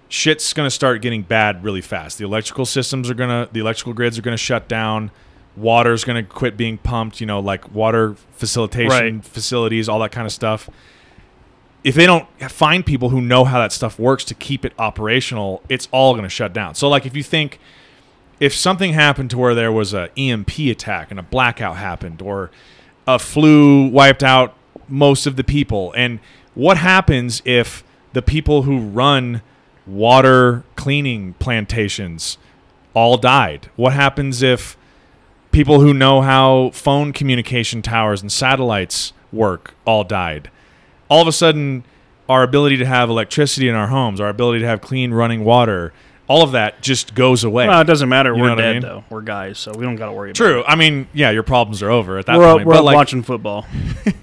shit's going to start getting bad really fast. The electrical systems are going to, the electrical grids are going to shut down. Water's going to quit being pumped, you know, like water facilitation Right. facilities, all that kind of stuff. If they don't find people who know how that stuff works to keep it operational, it's all going to shut down. So, like, if you think if something happened to where there was a EMP attack and a blackout happened, or a flu wiped out most of the people, and what happens if the people who run water cleaning plantations all died? What happens if people who know how phone communication towers and satellites work all died? All of a sudden, our ability to have electricity in our homes, our ability to have clean running water, all of that just goes away. Well, it doesn't matter. You We're what I dead, mean? though. We're guys, so we don't got to worry about it. True. I mean, yeah, your problems are over at that We're, point. up, we're like, watching football.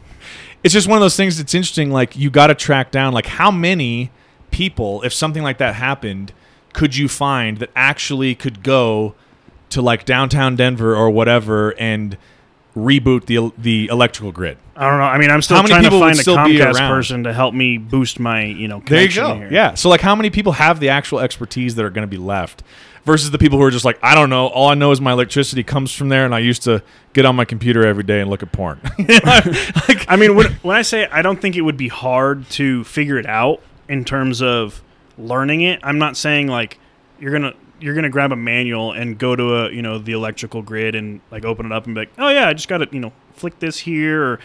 [LAUGHS] it's just one of those things that's interesting. Like, you got to track down, like, how many people, if something like that happened, could you find that actually could go to like downtown Denver or whatever and reboot the the electrical grid? I don't know. I mean, I'm still How many trying to people would find a still be Comcast around? person to help me boost my, you know, There you connection go. here. Yeah. So like, how many people have the actual expertise that are going to be left? Versus the people who are just like, I don't know. All I know is my electricity comes from there, and I used to get on my computer every day and look at porn. [LAUGHS] [LAUGHS] like, I mean, when, when I say I don't think it would be hard to figure it out in terms of learning it, I'm not saying like you're gonna you're gonna grab a manual and go to a you know the electrical grid and like open it up and be like, oh yeah, I just gotta you know flick this here or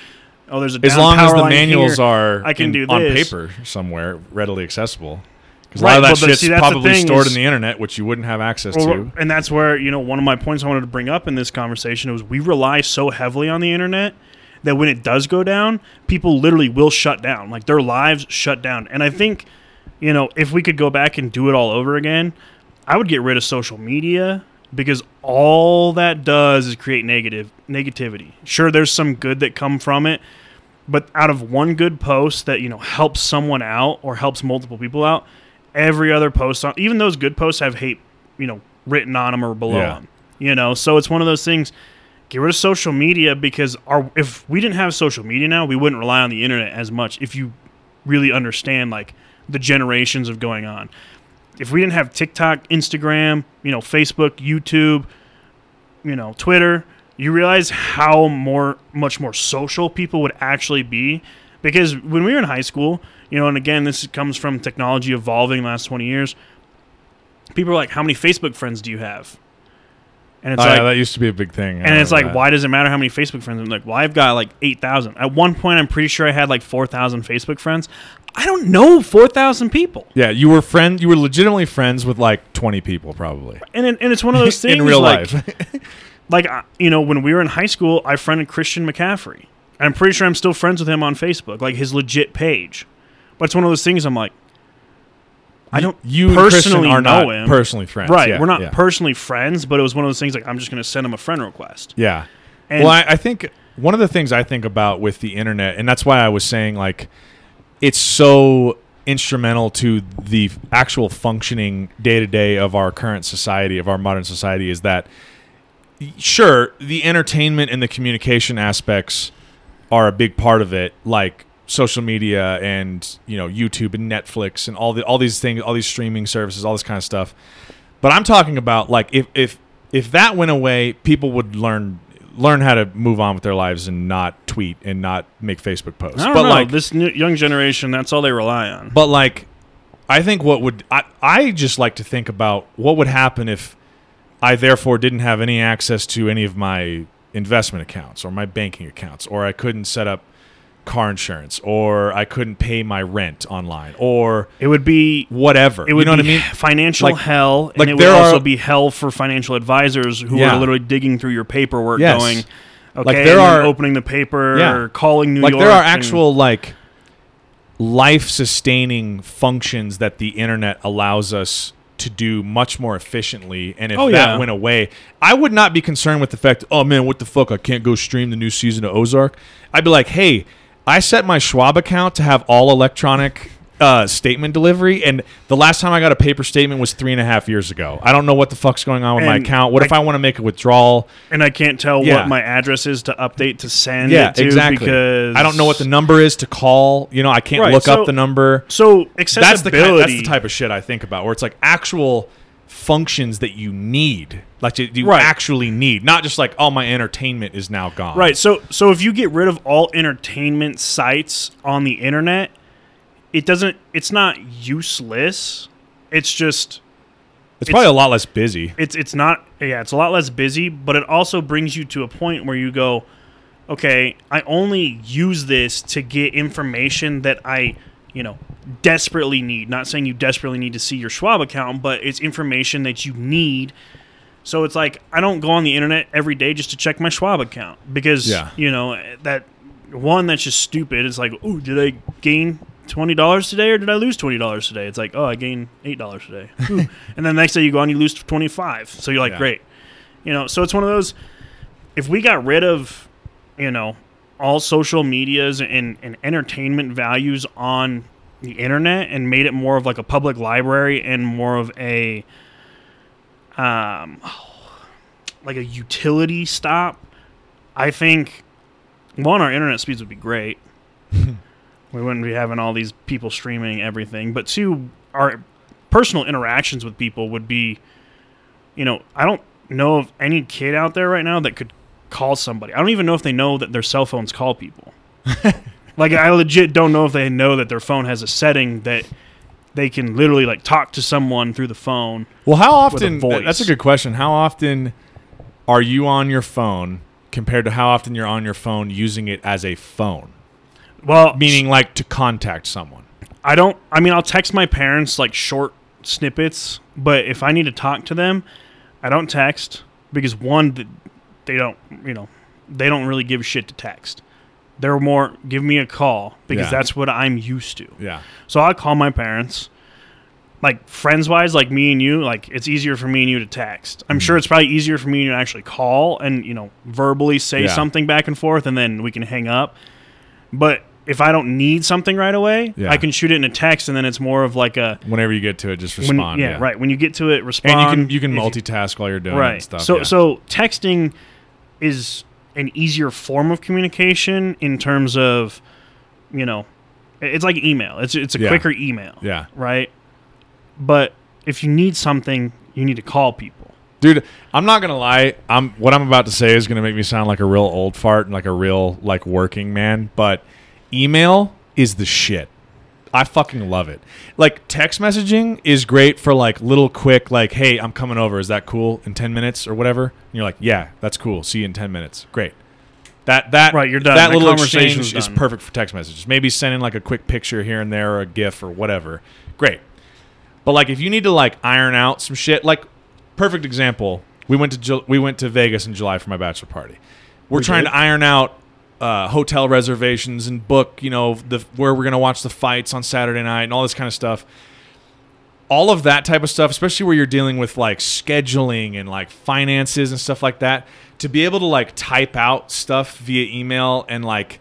oh there's a as long as the manuals here. are I can in- do on paper somewhere readily accessible. Because a Right, lot of that shit's see, probably stored is- in the internet, which you wouldn't have access Well, to. and that's where you know one of my points I wanted to bring up in this conversation was we rely so heavily on the internet that when it does go down, people literally will shut down. Like their lives shut down. And I think, you know, if we could go back and do it all over again, I would get rid of social media because all that does is create negative negativity. Sure, there's some good that come from it, but out of one good post that you know helps someone out or helps multiple people out, every other post on even those good posts have hate, you know, written on them or below Yeah. them. You know, so it's one of those things. Get rid of social media because our if we didn't have social media now, we wouldn't rely on the internet as much. If you really understand like the generations of going on, if we didn't have TikTok, Instagram, you know, Facebook, YouTube, you know, Twitter, you realize how more much more social people would actually be because when we were in high school, you know, and again, this comes from technology evolving the last 20 years. People are like, "How many Facebook friends do you have?" And it's Oh, like yeah, that used to be a big thing. I and it's like, that. why does it matter how many Facebook friends? I'm like, well, I've got like 8,000. At one point, I'm pretty sure I had like 4,000 Facebook friends. I don't know 4,000 people. Yeah, you were friend. You were legitimately friends with like twenty people, probably And, and it's one of those [LAUGHS] things in real like, life. [LAUGHS] like uh, you know when we were in high school i friended christian mccaffrey i'm pretty sure i'm still friends with him on facebook like his legit page but it's one of those things i'm like i don't you personally are know not him personally friends. right Yeah, we're not yeah. personally friends but it was one of those things like i'm just going to send him a friend request Yeah. and well, I, I think one of the things I think about with the internet, and that's why I was saying like it's so instrumental to the actual functioning day to day of our current society, of our modern society, is that sure the entertainment and the communication aspects are a big part of it, like social media and you know YouTube and Netflix and all the all these things, all these streaming services, all this kind of stuff. But I'm talking about like if if if that went away, people would learn learn how to move on with their lives and not tweet and not make Facebook posts. i don't but know like this new, young generation that's all they rely on but like I think what would I I just like to think about what would happen if I therefore didn't have any access to any of my investment accounts or my banking accounts or I couldn't set up car insurance or I couldn't pay my rent online or it would be whatever. it would you know be what I mean? financial Like- hell, and like it would also are- be hell for financial advisors who Yeah. are literally digging through your paperwork, Yes. going, okay, Like, there and are- opening the paper, Yeah. or calling New like York. there are and- actual like life sustaining functions that the internet allows us to do much more efficiently and if Oh, that yeah. went away i would not be concerned with the fact oh man what the fuck i can't go stream the new season of ozark i'd be like hey i set my schwab account to have all electronic uh, statement delivery and the last time i got a paper statement was three and a half years ago. I don't know what the fuck's going on with my And account. What if I- i want to make a withdrawal? And I can't tell Yeah. what my address is to update to send yeah it to exactly. because i don't know what the number is to call. You know i can't Right, look so- up the number. So accessibility. that's the kind, that's the type of shit I think about, where it's like actual functions that you need, like you, Right. actually need, not just like oh my entertainment is now gone. Right. So so if you get rid of all entertainment sites on the internet, it doesn't. It's not useless. It's just It's probably a lot less busy. it's it's not yeah it's a lot less busy but it also brings you to a point where you go okay i only use this to get information that i you know desperately need not saying you desperately need to see your schwab account but it's information that you need. So it's like i don't go on the internet every day just to check my schwab account because Yeah. you know that one that's just stupid. It's like oh did i gain $20 today or did i lose $20 today? It's like oh i gained $8 today. [LAUGHS] And then the next day you go on you lose 25 so you're like Yeah. great. You know so it's one of those if we got rid of you know all social medias and, and entertainment values on the internet and made it more of like a public library and more of a um like a utility stop i think one our internet speeds would be great. [LAUGHS] We wouldn't be having all these people streaming everything. But two our personal interactions with people would be you know i don't know of any kid out there right now that could call somebody i don't even know if they know that their cell phones call people [LAUGHS] like i legit don't know if they know that their phone has a setting that they can literally like talk to someone through the phone Well, how a often? voice. That's a good question. How often are you on your phone compared to how often you're on your phone using it as a phone? well Meaning, like to contact someone. I don't. I mean, I'll text my parents like short snippets, but if I need to talk to them, I don't text because one, they don't. You know, they don't really give shit to text. They're more give me a call because Yeah. that's what I'm used to. Yeah. So I call my parents. Like friends wise, like me and you, like it's easier for me and you to text. I'm Mm-hmm. sure it's probably easier for me and you to actually call and you know verbally say Yeah. something back and forth, and then we can hang up. But if I don't need something right away, Yeah. I can shoot it in a text, and then it's more of like a Whenever you get to it, just when, respond. yeah, right. When you get to it, respond. And you can you can multitask while you're doing it right. and stuff. so yeah. so texting is an easier form of communication in terms of, you know, it's like email. It's it's a Yeah. quicker email. yeah. Right. But if you need something, you need to call people. Dude, I'm not gonna lie. I'm what I'm about to say is gonna make me sound like a real old fart and like a real like working man. But email is the shit. I fucking love it. Like text messaging is great for like little quick like, hey, I'm coming over. Is that cool in ten minutes or whatever? And you're like, yeah, that's cool. See you in ten minutes. Great. That that Right, you're done. That little exchange is done. perfect for text messages. Maybe sending like a quick picture here and there or a GIF or whatever. Great. But like if you need to like iron out some shit, like perfect example, we went to we went to Vegas in July for my bachelor party. We're We trying did? to iron out uh, hotel reservations and book, you know, the where we're gonna watch the fights on Saturday night and all this kind of stuff. All of that type of stuff, especially where you're dealing with like scheduling and like finances and stuff like that, to be able to like type out stuff via email and like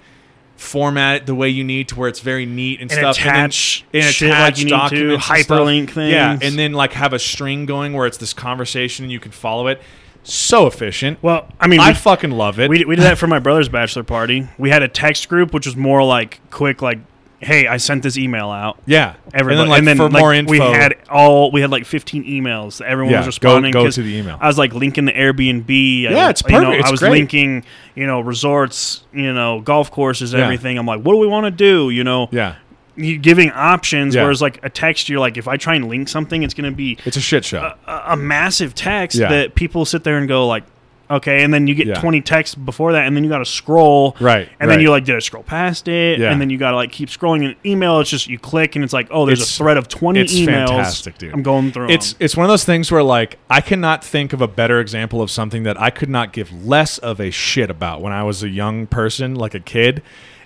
format it the way you need to where it's very neat and, And stuff attach and then, shit like you need to, documents and stuff. hyperlink yeah and then like have a string going where it's this conversation and you can follow it so efficient Well, I mean, i we, fucking love it we, we did that for my brother's bachelor party. We had a text group, which was more like quick, like, hey, I sent this email out. yeah Everybody, and then like for like, more info we had all we had like 15 emails. Everyone Yeah, was go- responding. go 'cause to the email. I was like linking the Airbnb. Yeah, it's you know, perfect. It's I was great. linking, you know, resorts, you know, golf courses, Yeah. everything. I'm like, what do we want to do? You know, yeah you giving options. Yeah. Whereas like a text, you're like, if I try and link something, it's going to be it's a shit show a, a massive text Yeah. that people sit there and go like, okay, and then you get Yeah. 20 texts before that, and then you got to scroll, Right, And then you like, did I scroll past it? And then you got to like keep scrolling. And email, it's just you click, and it's like, oh, there's It's- a thread of 20 it's emails. fantastic, dude. I'm going through. it's them. it's one of those things where like I cannot think of a better example of something that I could not give less of a shit about when I was a young person, like a kid.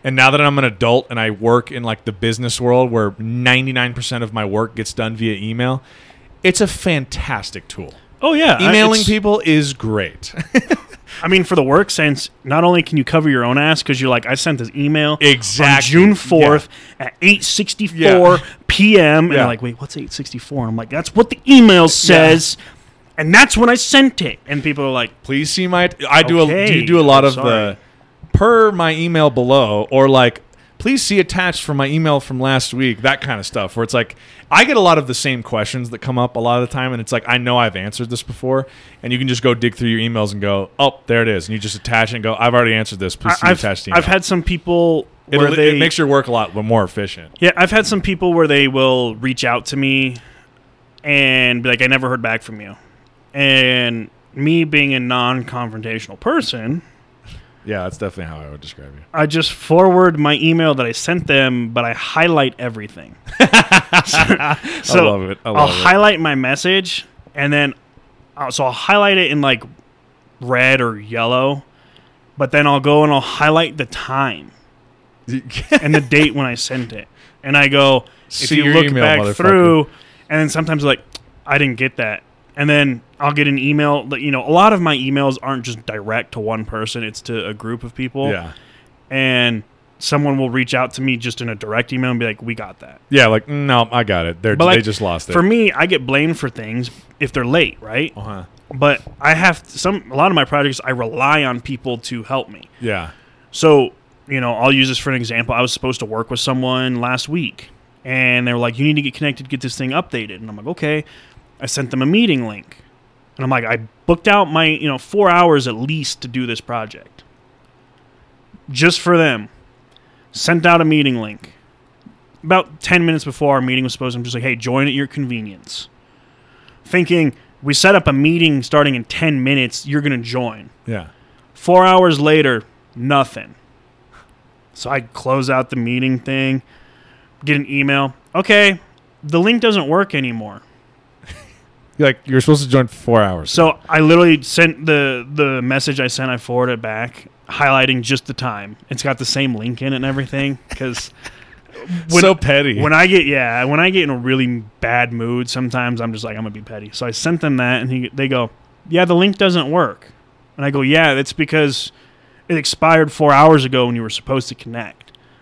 And now that I'm an adult and I work in like the business world where 99% of my work gets done via email, it's a fantastic tool. oh yeah, Emailing it's- people is great. [LAUGHS] I mean, for the work sense, not only can you cover your own ass because you're like, I sent this email Exactly. on June 4th at 8:64 Yeah. p.m. And Yeah. like, wait, what's 8:64? I'm like, that's what the email says, and that's when I sent it. And people are like, Please see my. I do. A, do you do a lot I'm of sorry. the per my email below, or like please see attached from my email from last week. That kind of stuff. Where it's like I get a lot of the same questions that come up a lot of the time, and it's like I know I've answered this before, and you can just go dig through your emails and go, oh, there it is, and you just attach it and go, I've already answered this. Please see I've, attached email. I've had some people where they it makes your work a lot more efficient. yeah, I've had some people where they will reach out to me and be like, I never heard back from you, and me being a non-confrontational person. Yeah, that's definitely how I would describe you. I just forward my email that I sent them, but I highlight everything. [LAUGHS] [LAUGHS] so I love it. I will highlight my message, and then uh, so I'll highlight it in like red or yellow, but then I'll go and I'll highlight the time [LAUGHS] and the date when I sent it, and I go if See you look email, back through, and then sometimes like I didn't get that. And then I'll get an email that you know a lot of my emails aren't just direct to one person; it's to a group of people yeah, and someone will reach out to me just in a direct email and be like, "We got that." yeah. Like no, I got it. They're, But, they like, just lost it. For me, I get blamed for things if they're late, right? uh-huh. But I have some a lot of my projects I rely on people to help me. Yeah, So, you know, I'll use this for an example. I was supposed to work with someone last week and they were like, "You need to get connected, get this thing updated." And I'm like, "Okay." I sent them a meeting link. And I'm like, "I booked out my, you know, 4 hours at least to do this project." Just for them. Sent out a meeting link. About 10 minutes before our meeting was supposed to, I'm just like, "Hey, join at your convenience." Thinking we set up a meeting starting in 10 minutes, you're going to join. yeah. Four hours later, nothing. So I close out the meeting thing, get an email. Okay, the link doesn't work anymore. You're like you're supposed to join for four hours. So I literally sent the the message I sent. I forwarded it back. highlighting just the time. It's got the same link in it and everything because [LAUGHS] when- so petty. when I get yeah, when I get in a really bad mood, sometimes I'm just like I'm gonna be petty. So I sent them that, and he, they go, "Yeah, the link doesn't work," and I go, "Yeah, it's because it expired four hours ago when you were supposed to connect."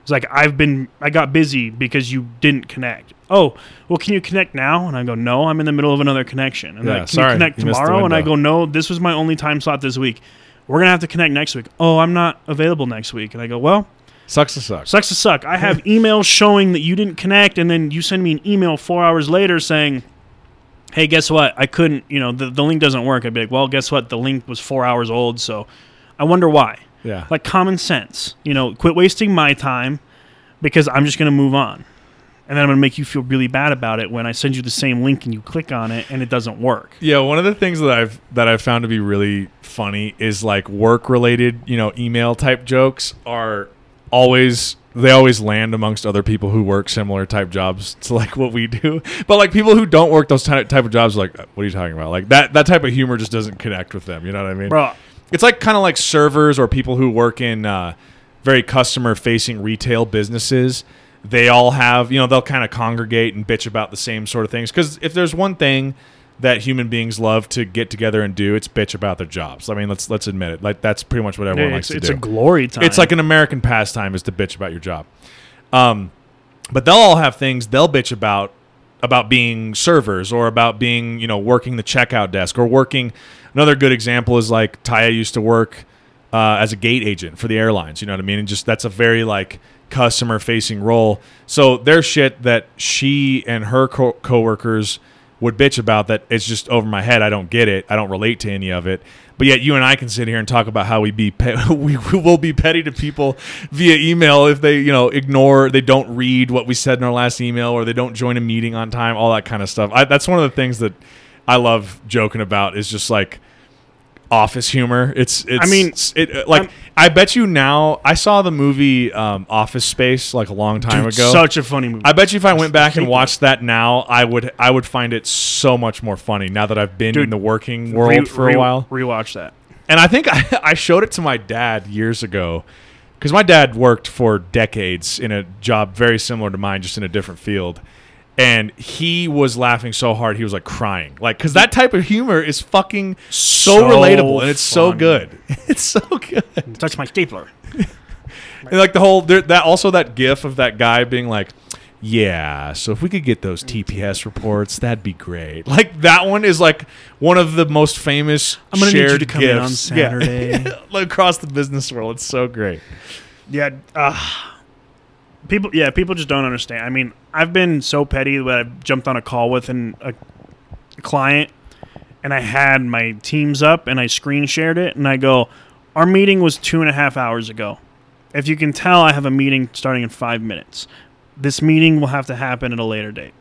It's like I've been I got busy because you didn't connect. Oh, well, can you connect now? And I go, no, I'm in the middle of another connection. And Yeah, like, can sorry, you connect you tomorrow? And I go, no, this was my only time slot this week. We're gonna have to connect next week. Oh, I'm not available next week. And I go, well, sucks to suck. Sucks to suck. I have [LAUGHS] emails showing that you didn't connect, and then you send me an email four hours later saying, "Hey, guess what? I couldn't. You know, the, the link doesn't work." I'd be like, "Well, guess what? The link was four hours old, so I wonder why." Yeah. Like common sense. You know, quit wasting my time because I'm just gonna move on, and then I'm gonna make you feel really bad about it when I send you the same link and you click on it and it doesn't work. Yeah, one of the things that I've that I've found to be really funny is like work related, you know, email type jokes are always they always land amongst other people who work similar type jobs to like what we do. [LAUGHS] But like people who don't work those ty- type of jobs are like what are you talking about? Like that that type of humor just doesn't connect with them, you know what I mean? Bro, It's like kind of like servers or people who work in uh, very customer facing retail businesses. They all have, you know, they'll kind of congregate and bitch about the same sort of things. Because if there's one thing that human beings love to get together and do, it's bitch about their jobs. I mean, let's let's admit it. Like that's pretty much what everyone likes to it's do. It's a glory time. It's like an American pastime is to bitch about your job. Um, but they'll all have things they'll bitch about about being servers or about being you know working the checkout desk or working. Another good example is like Taya used to work uh, as a gate agent for the airlines. You know what I mean? And just that's a very like customer facing role. So there's shit that she and her co- coworkers would bitch about that it's just over my head. I don't get it. I don't relate to any of it. But yet you and I can sit here and talk about how we be pe- [LAUGHS] we will be petty to people via email if they you know ignore they don't read what we said in our last email or they don't join a meeting on time all that kind of stuff. I, that's one of the things that I love joking about is just like office humor. It's it's I mean, it like I'm- I bet you now I saw the movie um, Office Space like a long time Dude, ago. such a funny movie. I bet you if I went back and watched that now, I would I would find it so much more funny now that I've been Dude, in the working world Re- for re- a while. Rewatch that. And I think [LAUGHS] I, I showed it to my dad years ago because my dad worked for decades in a job very similar to mine, just in a different field. And he was laughing so hard, he was like crying. Like, because that type of humor is fucking so, So relatable and it's so good. [LAUGHS] It's so good. Touch my stapler. [LAUGHS] And like the whole, there, that also that gif of that guy being like, yeah, so if we could get those TPS reports, that'd be great. Like that one is like one of the most famous. I'm gonna need you shared to come in on gifs. [LAUGHS] Yeah. Across the business world. It's so great. Yeah, uh, people. Yeah, people just don't understand. I mean, I've been so petty that I've jumped on a call with an, a client, and I had my Teams up and I screen shared it, and I go, "Our meeting was two and a half hours ago. If you can tell, I have a meeting starting in five minutes. This meeting will have to happen at a later date."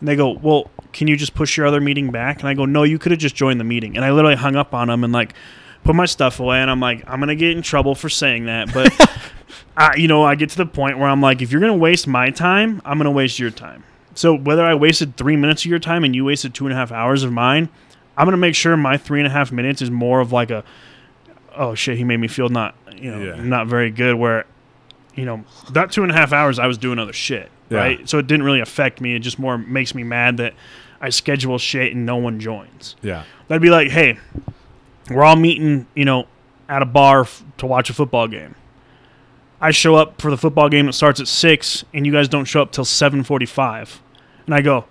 And they go, "Well, can you just push your other meeting back?" And I go, "No, you could have just joined the meeting." And I literally hung up on them and like put my stuff away, and I'm like, "I'm gonna get in trouble for saying that," but. [LAUGHS] I, you know, I get to the point where I'm like, if you're gonna waste my time, I'm gonna waste your time. So whether I wasted three minutes of your time and you wasted two and a half hours of mine, I'm gonna make sure my three and a half minutes is more of like a, oh shit, he made me feel not, you know, Yeah. not very good. Where, you know, that two and a half hours I was doing other shit, Yeah. right? So it didn't really affect me. It just more makes me mad that I schedule shit and no one joins. Yeah. That'd be like, hey, we're all meeting, you know, at a bar f- to watch a football game. I show up for the football game that starts at six, and you guys don't show up till seven forty-five. And I go,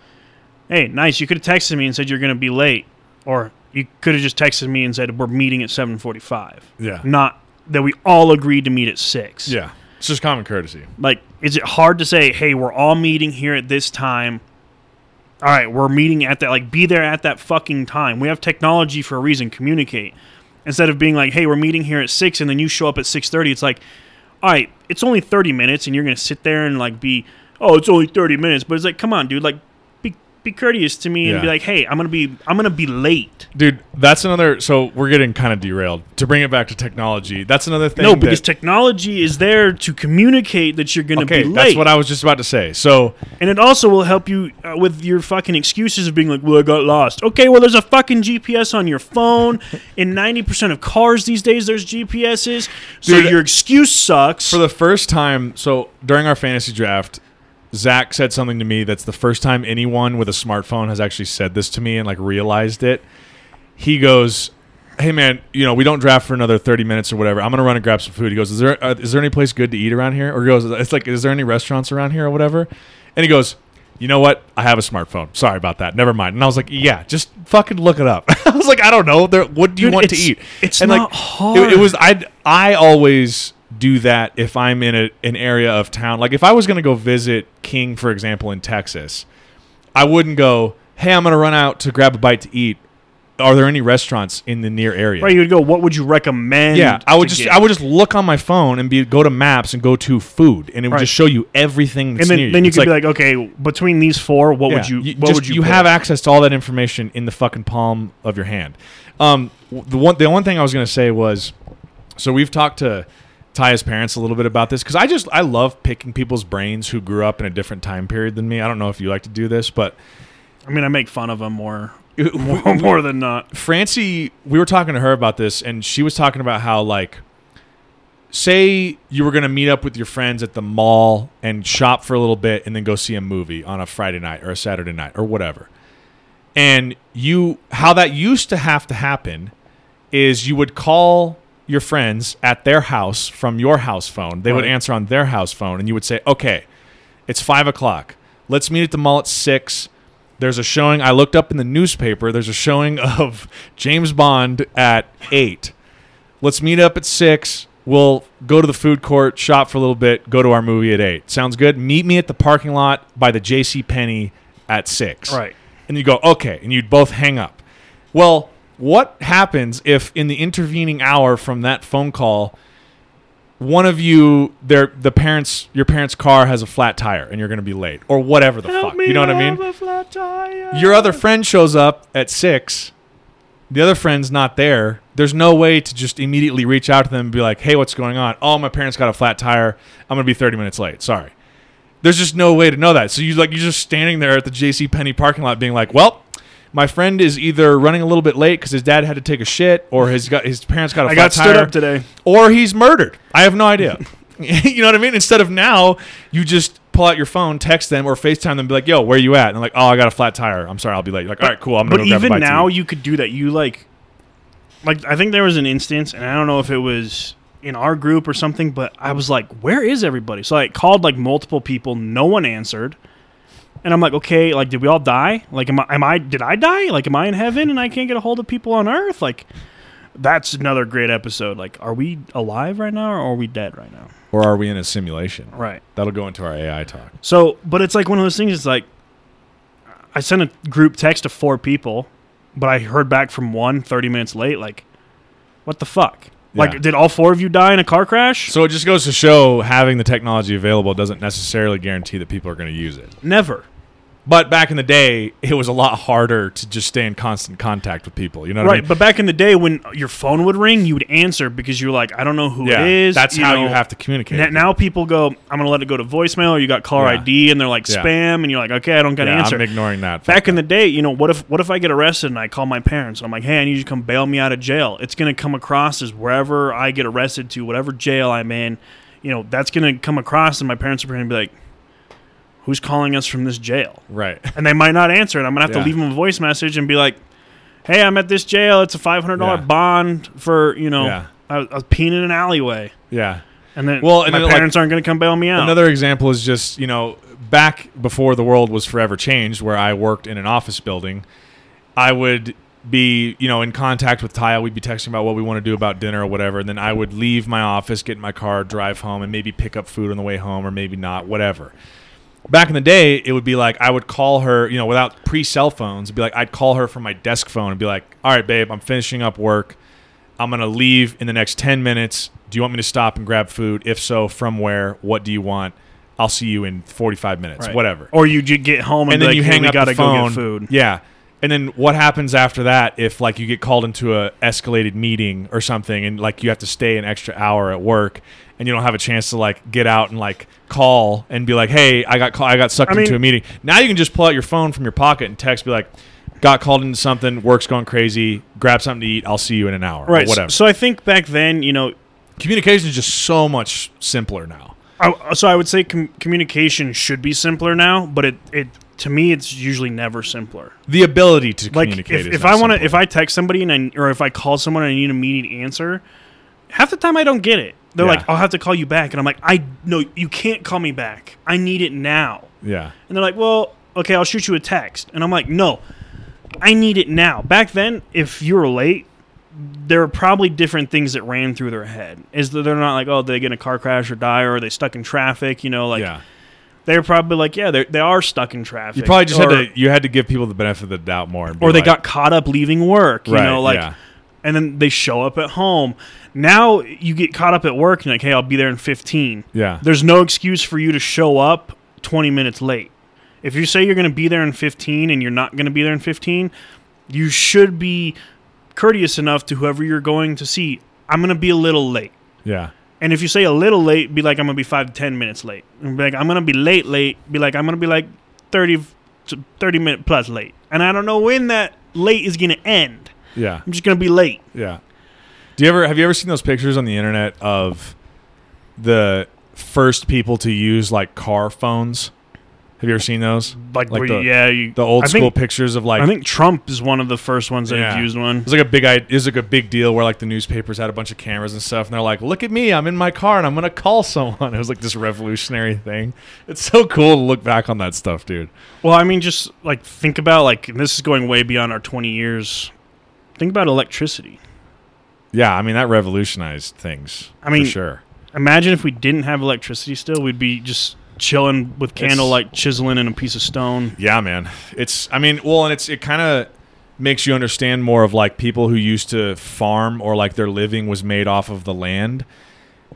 "Hey, nice. You could have texted me and said you're going to be late, or you could have just texted me and said we're meeting at seven forty-five. Yeah. Not that we all agreed to meet at six. Yeah. It's just common courtesy. Like, is it hard to say, hey, we're all meeting here at this time? All right, we're meeting at that. Like, be there at that fucking time. We have technology for a reason. Communicate instead of being like, hey, we're meeting here at six, and then you show up at six thirty. It's like, all right, it's only thirty minutes, and you're gonna sit there and like be, oh, it's only thirty minutes. But it's like, come on, dude, like, be courteous to me and Yeah. be like, "Hey, I'm gonna be I'm gonna be late." Dude, that's another. So we're getting kind of derailed. To bring it back to technology, that's another thing. No, because that, technology is there to communicate that you're gonna okay, be late, that's what I was just about to say. So and it also will help you uh, with your fucking excuses of being like, "Well, I got lost." Okay, well, there's a fucking GPS on your phone. [LAUGHS] In 90% of cars these days, there's GPSs, so Dude, your excuse sucks. for the first time, so during our fantasy draft, Zach said something to me that's the first time anyone with a smartphone has actually said this to me and like realized it. He goes, "Hey man, you know we don't draft for another thirty minutes or whatever. I'm gonna run and grab some food." He goes, "Is there uh, is there any place good to eat around here?" Or he goes, "It's like is there any restaurants around here or whatever?" And he goes. You know what? I have a smartphone. Sorry about that. Never mind. And I was like, "Yeah, just fucking look it up." [LAUGHS] I was like, "I don't know. There, what do you Dude, want to eat?" it's and not like, hard. It, it was I. I always do that if I'm in a, an area of town. Like if I was going to go visit King, for example, in Texas, I wouldn't go, "Hey, I'm going to run out to grab a bite to eat." Are there any restaurants in the near area? right, you would go. What would you recommend? yeah, I would to just get? I would just look on my phone and be go to maps and go to food, and it would Right. just show you everything that's and then, near then you It's could be like, okay, between these four, what would you? what just- would you? You pick? have access to all that information in the fucking palm of your hand. Um, w- the one, the one thing I was gonna say was, so we've talked to Taya's parents a little bit about this because I just I love picking people's brains who grew up in a different time period than me. I don't know if you like to do this, but I mean, I make fun of them more, [LAUGHS] more, more than not. Francie, we were talking to her about this, and she was talking about how like, say you were gonna meet up with your friends at the mall and shop for a little bit, and then go see a movie on a Friday night or a Saturday night or whatever. And you, how that used to have to happen, is you would call your friends at their house from your house phone. They would answer on their house phone, and you would say, "Okay, it's five o'clock. Let's meet at the mall at six. There's a showing. I looked up in the newspaper. There's a showing [LAUGHS] of James Bond at eight. Let's meet up at six. We'll go to the food court, shop for a little bit, go to our movie at eight. Sounds good. Meet me at the parking lot by the J.C. Penney at six. Right. And you go, okay, and you'd both hang up. Well, what happens if in the intervening hour from that phone call, one of you, their the parents, your parents' car has a flat tire, and you're going to be late, or whatever the fuck. You know what I mean? Your other friend shows up at six. The other friend's not there. There's no way to just immediately reach out to them and be like, "Hey, what's going on? Oh, my parents got a flat tire. I'm gonna be 30 minutes late. Sorry." There's just no way to know that. So you like you're just standing there at the J.C. Penney parking lot, being like, "Well, my friend is either running a little bit late because his dad had to take a shit, or his got his parents got a I flat got stood tire, up today. or he's murdered. I have no idea. [LAUGHS] you know what I mean? Instead of now, you just pull out your phone, text them, or FaceTime them, and be like, "Yo, where you at?" And they're like, "Oh, I got a flat tire. I'm sorry, I'll be late." You're like, all right, cool. I'm gonna But go grab a even bite to now, eat." you could do that. You like, like I think there was an instance, and I don't know if it was in our group or something, but I was like, "Where is everybody?" So I called like multiple people. No one answered. And I'm like, okay, like, did we all die? Like, am I, am I, did I die? Like, am I in heaven and I can't get a hold of people on earth? Like, that's another great episode. Like, are we alive right now or are we dead right now? or are we in a simulation? Right. That'll go into our AI talk. So, but it's like one of those things. It's like I sent a group text to four people, but I heard back from one 30 minutes late. Like, what the fuck? Yeah. Like, did all four of you die in a car crash? So it just goes to show having the technology available doesn't necessarily guarantee that people are going to use it. Never. But back in the day, it was a lot harder to just stay in constant contact with people. You know what I Right. mean? But back in the day when your phone would ring, you would answer because you're like, I don't know who yeah, it is. that's how you know. have to communicate. Now people go, I'm going to let it go to voicemail, or you got caller Yeah. ID, and they're like Yeah. spam, and you're like, okay, I don't got to yeah, answer. I'm ignoring that. Back in the day, you know, what if what if I get arrested and I call my parents and I'm like, "Hey, I need you to come bail me out of jail." It's going to come across as wherever I get arrested to, whatever jail I'm in, you know, that's going to come across and my parents are going to be like, "Who's calling us from this jail?" right. And they might not answer it. I'm going to have Yeah. to leave them a voice message and be like, "Hey, I'm at this jail. It's a $500 Yeah. bond for, you know, Yeah. I, was- I was peeing in an alleyway." Yeah. And then Well, and my then, like, parents aren't going to come bail me out. Another example is just, you know, back before the world was forever changed, where I worked in an office building, I would be, you know, in contact with Taya. We'd be texting about what we want to do about dinner or whatever. And then I would leave my office, get in my car, drive home, and maybe pick up food on the way home or maybe not, whatever. Back in the day, it would be like I would call her, you know, without pre cell phones, it'd be like I'd call her from my desk phone and be like, all right, babe, I'm finishing up work. I'm going to leave in the next 10 minutes. Do you want me to stop and grab food? If so, from where? What do you want? I'll see you in 45 minutes, Right. whatever. Or you get home and, and then like, you hey, hang we up gotta the phone. go get food. Yeah. And then what happens after that if like you get called into a escalated meeting or something and like you have to stay an extra hour at work and you don't have a chance to like get out and like call and be like, "Hey, I got call- I got sucked I mean- into a meeting." Now you can just pull out your phone from your pocket and text be like, "Got called into something, work's going crazy, grab something to eat, I'll see you in an hour." or Right. whatever. So I think back then, you know, Communication is just so much simpler now. I, so I would say com- communication should be simpler now, but it, it to me it's usually never simpler. The ability to Like communicate if, is if I want to if I text somebody and I, or if I call someone and I need an immediate answer, half the time I don't get it. They're Yeah. like, "I'll have to call you back," and I'm like, "I no, you can't call me back. I need it now." Yeah. And they're like, "Well, okay, I'll shoot you a text," and I'm like, "No, I need it now." Back then, if you were late, there were probably different things that ran through their head. Is that they're not like, "Oh, they get in a car crash or die, or are they stuck in traffic?" You know, like yeah. They're probably like, "Yeah, they they are stuck in traffic." You probably just or, had to you had to give people the benefit of the doubt more or they like- got caught up leaving work. You right, know, like yeah. and then they show up at home. Now you get caught up at work and like, hey, I'll be there in 15. Yeah. There's no excuse for you to show up 20 minutes late. If you say you're going to be there in 15 and you're not going to be there in 15, you should be courteous enough to whoever you're going to see. I'm going to be a little late. Yeah. And if you say a little late, be like, I'm going to be five to 10 minutes late. And be like, I'm going to be late, late. Be like, I'm going to be like 30, to 30 minute plus late. And I don't know when that late is going to end. Yeah. I'm just going to be late. Yeah. Do you ever have you ever seen those pictures on the internet of the first people to use like car phones? Have you ever seen those? Like, Like the- yeah, you, The old I school think- pictures of like I think Trump is one of the first ones that have used one. It was like a big i- it was like a big deal where like the newspapers had a bunch of cameras and stuff and they're like, "Look at me, I'm in my car and I'm going to call someone." [LAUGHS] It was like this revolutionary thing. It's so cool to look back on that stuff, dude. Well, I mean, just like think about like and this is going way beyond our 20 years. Think about electricity. Yeah, I mean that revolutionized things. I mean- for sure. Imagine if we didn't have electricity still, we'd be just chilling with candlelight, chiseling in a piece of stone. Yeah, man. It's I mean, well, and it's it kind of makes you understand more of like people who used to farm or like their living was made off of the land.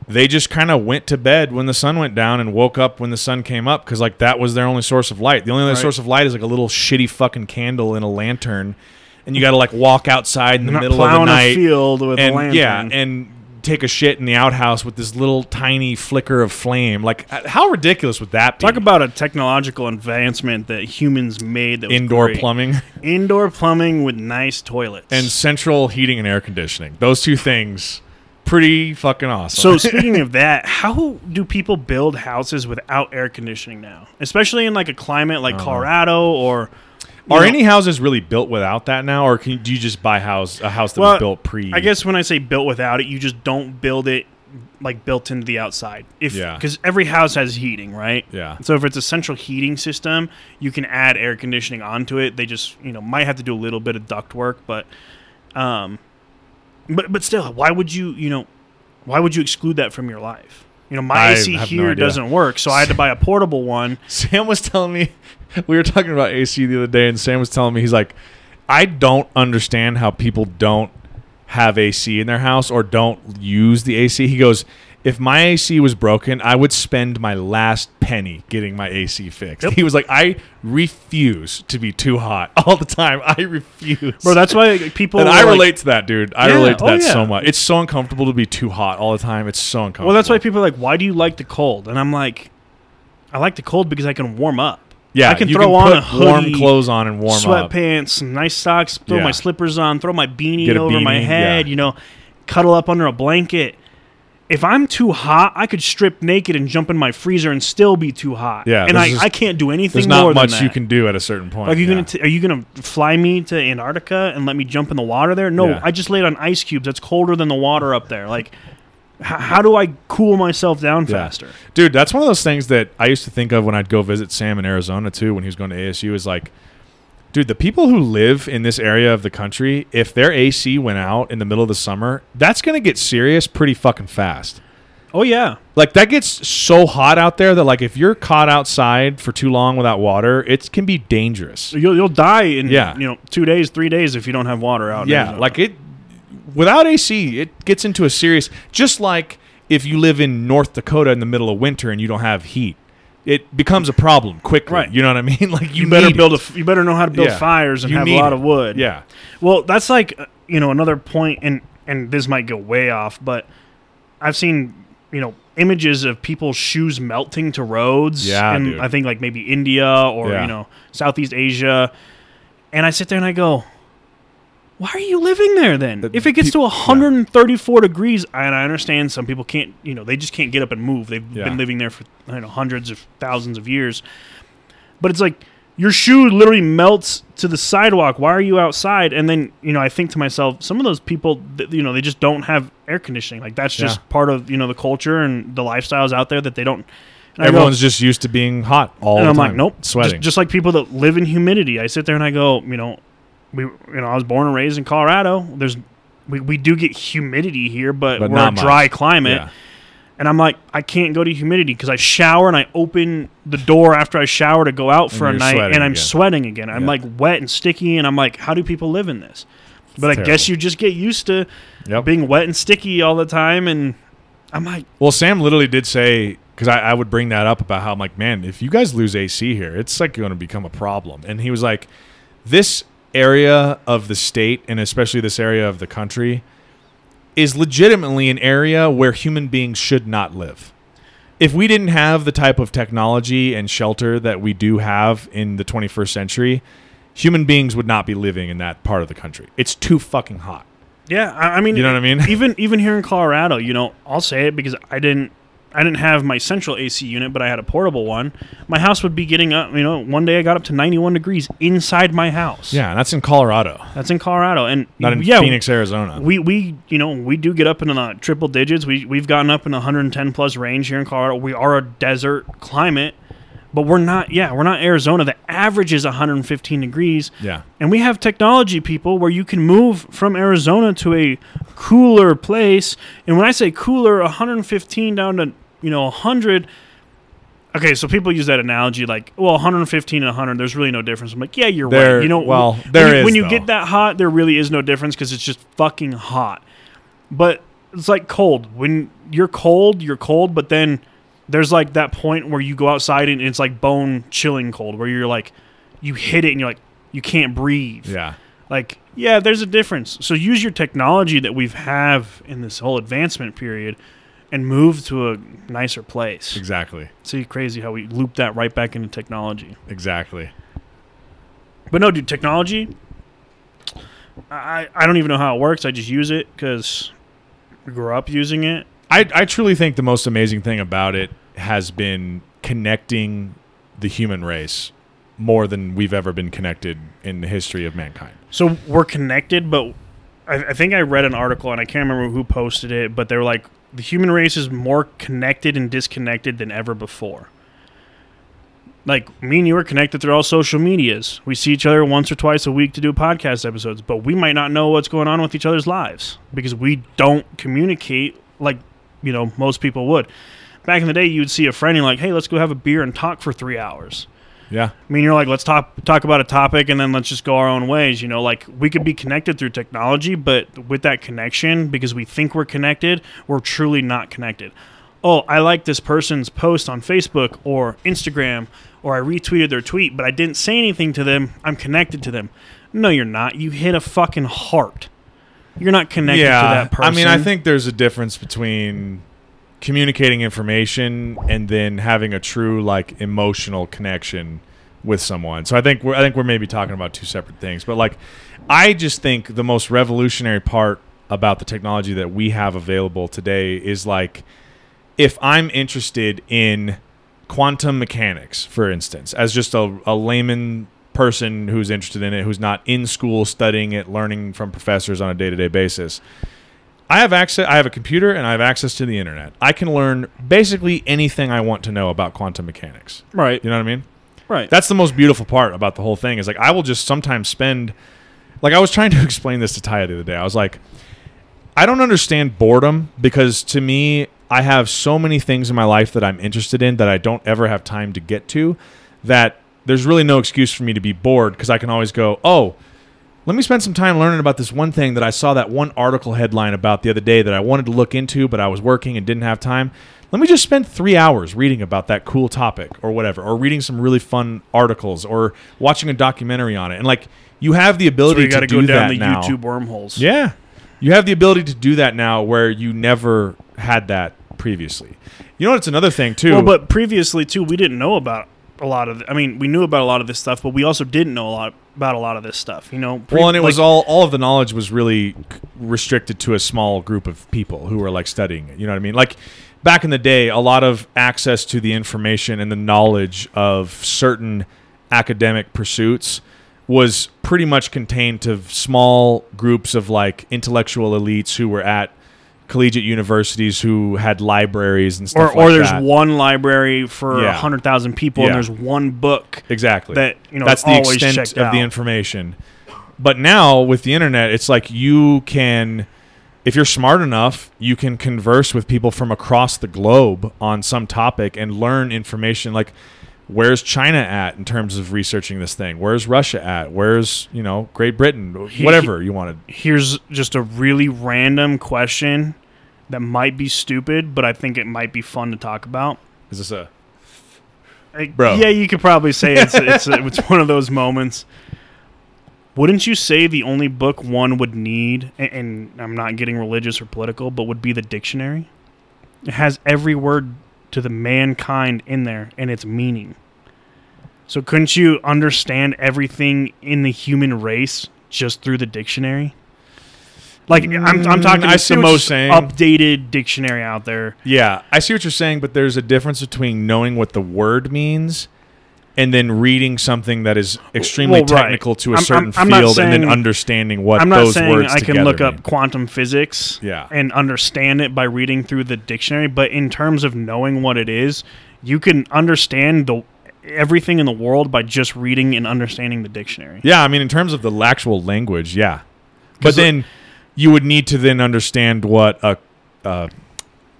They just kind of went to bed when the sun went down and woke up when the sun came up because like that was their only source of light. The only other Right. source of light is like a little shitty fucking candle in a lantern, and you got to like walk outside in the middle of the night a field with a and lantern. yeah, and take a shit in the outhouse with this little tiny flicker of flame. Like uh, how ridiculous would that be? Talk about a technological advancement that humans made that was indoor great. plumbing. [LAUGHS] Indoor plumbing with nice toilets. and central heating and air conditioning. Those two things, pretty fucking awesome. So [LAUGHS] speaking of that, how do people build houses without air conditioning now? Especially in like a climate like Colorado or are know- any houses really built without that now, or can do you just buy house a house that Well, was built pre? I guess when I say built without it, you just don't build it like built into the outside. If Yeah. because every house has heating, right? Yeah. So if it's a central heating system, you can add air conditioning onto it. They just you know might have to do a little bit of duct work, but um, but but still, why would you you know why would you exclude that from your life? You know, my I AC have no here doesn't work, so I had to buy a portable one. [LAUGHS] Sam was telling me [LAUGHS] we were talking about AC the other day, and Sam was telling me he's like, I don't understand how people don't have AC in their house or don't use the AC. He goes, if my AC was broken, I would spend my last penny getting my AC fixed. Yep. He was like, I refuse to be too hot [LAUGHS] all the time. I refuse. Bro, that's why [LAUGHS] people. and I like- relate to that, dude. I Yeah, relate to oh, that yeah. so much. It's so uncomfortable to be too hot all the time. It's so uncomfortable. Well, that's why people are like, why do you like the cold? And I'm like, I like the cold because I can warm up. yeah, I can throw on put a hoodie, warm clothes on and warm up. sweatpants, some nice socks, throw Yeah. my slippers on, throw my beanie a over my head, you know, cuddle up under a blanket. If I'm too hot, I could strip naked and jump in my freezer and still be too hot. Yeah, and I, I can't do anything There's more not much than that. you can do at a certain point. Like, are you yeah. gonna t- are you gonna fly me to Antarctica and let me jump in the water there? No, Yeah. I just laid on ice cubes. That's colder than the water up there. Like, h- how do I cool myself down Yeah. faster? Dude, that's one of those things that I used to think of when I'd go visit Sam in Arizona too, when he was going to ASU. Is like, dude, the people who live in this area of the country, if their AC went out in the middle of the summer, that's gonna get serious pretty fucking fast. Oh yeah, Like that gets so hot out there that like if you're caught outside for too long without water, it can be dangerous. you'll you'll die in Yeah. you know two days, three days if you don't have water out. Yeah, Arizona. like it without AC, it gets into a serious just like if you live in North Dakota in the middle of winter and you don't have heat. It becomes a problem quickly. Right. You know what I mean? [LAUGHS] Like you, You, better build a You better know how to build Yeah. fires and You have a lot it. of wood. Yeah. Well, that's like uh, you know another point, and and this might go way off, but I've seen you know images of people's shoes melting to roads. Yeah, and. I think like maybe India or Yeah. you know Southeast Asia, and I sit there and I go. Why are you living there then? The If it gets peop- to 134 degrees, and I understand some people can't, you know, they just can't get up and move. They've Yeah. been living there for I don't know hundreds of thousands of years. But it's like your shoe literally melts to the sidewalk. Why are you outside? And then you know, I think to myself, some of those people, you know, they just don't have air conditioning. Like that's just Yeah. part of you know the culture and the lifestyles out there that they don't. and I go- Everyone's just used to being hot all and the I'm time. like, nope, Sweating. Just, just like people that live in humidity. I sit there and I go, you know, we, you know, I was born and raised in Colorado. There's, we, we do get humidity here, but, But we're not a dry much. climate. Yeah. And I'm like, I can't go to humidity because I shower and I open the door after I shower to go out for a night and I'm again. sweating again. I'm Yeah. like wet and sticky and I'm like, how do people live in this? But I terrible. guess you just get used to Yep. being wet and sticky all the time. And I'm like, Well, Sam literally did say because I, I would bring that up about how I'm like, man, if you guys lose AC here, it's like going to become a problem. And he was like, this area of the state and especially this area of the country is legitimately an area where human beings should not live. If we didn't have the type of technology and shelter that we do have in the 21st century, human beings would not be living in that part of the country. It's too fucking hot. yeah, I, I mean, You know what I mean? [LAUGHS] even even here in Colorado, you know, I'll say it because I didn't I didn't have my central AC unit, but I had a portable one. My house would be getting up, you know, one day I got up to 91 degrees inside my house. Yeah, and that's in Colorado, That's in Colorado and not in yeah, Phoenix, Arizona. We we you know, we do get up in the triple digits. We we've gotten up in the 110 plus range here in Colorado. We are a desert climate, but we're not yeah, we're not Arizona. The average is 115 degrees. yeah. And we have technology, people, where you can move from Arizona to a cooler place. And when I say cooler, 115 down to, you know, 100. Okay, so people use that analogy like, well, 115 and 100, there's really no difference. I'm like, yeah, you're There- right. You know, well, when there you, is, when you get that hot, there really is no difference because it's just fucking hot. But it's like cold. When you're cold, you're cold, but then there's like that point where you go outside and it's like bone chilling cold, where you're like, you hit it and you're like, you can't breathe. Yeah. Like, yeah, there's a difference. So use your technology that we've have in this whole advancement period and move to a nicer place. Exactly. See, crazy how we loop that right back into technology. Exactly. But no, dude, technology. I I don't even know how it works. I just use it because we grew up using it. I, I truly think the most amazing thing about it has been connecting the human race more than we've ever been connected in the history of mankind. So we're connected, but I, I think I read an article and I can't remember who posted it, but they were like, the human race is more connected and disconnected than ever before. Like me and you are connected through all social medias. We see each other once or twice a week to do podcast episodes, but we might not know what's going on with each other's lives because we don't communicate like you know most people would. Back in the day, you'd see a friend and you're like, "Hey, let's go have a beer and talk for three hours." Yeah. I mean, you're like, let's talk talk about a topic and then let's just go our own ways. You know, like we could be connected through technology, but with that connection, because we think we're connected, we're truly not connected. Oh, I like this person's post on Facebook or Instagram, or I retweeted their tweet, but I didn't say anything to them. I'm connected to them. No, you're not. You hit a fucking heart. You're not connected yeah, to that person. I mean, I think there's a difference between communicating information and then having a true like emotional connection with someone. So I think we're I think we're maybe talking about two separate things. But like I just think the most revolutionary part about the technology that we have available today is like if I'm interested in quantum mechanics, for instance, as just a, a layman person who's interested in it, who's not in school studying it, learning from professors on a day to day basis, I have access. I have a computer and I have access to the internet. I can learn basically anything I want to know about quantum mechanics. right, You know what I mean? right. That's the most beautiful part about the whole thing. Is like I will just sometimes spend. Like I was trying to [LAUGHS] explain this to Taya the other day. I was like, I don't understand boredom because to me, I have so many things in my life that I'm interested in that I don't ever have time to get to. That there's really no excuse for me to be bored because I can always go, oh, let me spend some time learning about this one thing that I saw that one article headline about the other day that I wanted to look into, but I was working and didn't have time. let me just spend three hours reading about that cool topic or whatever, or reading some really fun articles, or watching a documentary on it. And like you have the So ability you to to go down that the now. YouTube wormholes. Yeah. You have the ability to do that now where you never had that previously. You know what's another thing too? Well, but previously too, we didn't know about a lot of. I mean, we knew about a lot of this stuff, but we also didn't know a lot about a lot of this stuff. You know. Pre- well, and it was all all of the knowledge was really restricted to a small group of people who were like studying it. You know what I mean? Like back in the day, a lot of access to the information and the knowledge of certain academic pursuits was pretty much contained to small groups of like intellectual elites who were at collegiate universities who had libraries and or stuff or like there's that. one library for a Yeah. hundred thousand people, Yeah. and there's one book Exactly. that you know That's the extent of out. the information. But now with the internet, it's like you can, if you're smart enough, you can converse with people from across the globe on some topic and learn information. Like, where's China at in terms of researching this thing? Where's Russia at? Where's you know Great Britain? He- Whatever you wanted. Here's just a really random question that might be stupid, but I think it might be fun to talk about. Is this a Like, Bro. Yeah, you could probably say it's it's [LAUGHS] it's one of those moments. Wouldn't you say the only book one would need, and, and I'm not getting religious or political, but would be the dictionary? It has every word to the mankind in there and its meaning. So couldn't you understand everything in the human race just through the dictionary? Like I'm, I'm Mm, talking I see the most saying. updated dictionary out there. Yeah, I see what you're saying, but there's a difference between knowing what the word means and then reading something that is extremely Well, right. technical to a I'm- I'm- certain I'm not field and then understanding what I'm not those saying words I can look mean. up quantum physics Yeah. and understand it by reading through the dictionary, but in terms of knowing what it is, you can understand the everything in the world by just reading and understanding the dictionary. Yeah, I mean in terms of the actual language, yeah. But then you would need to then understand what a, a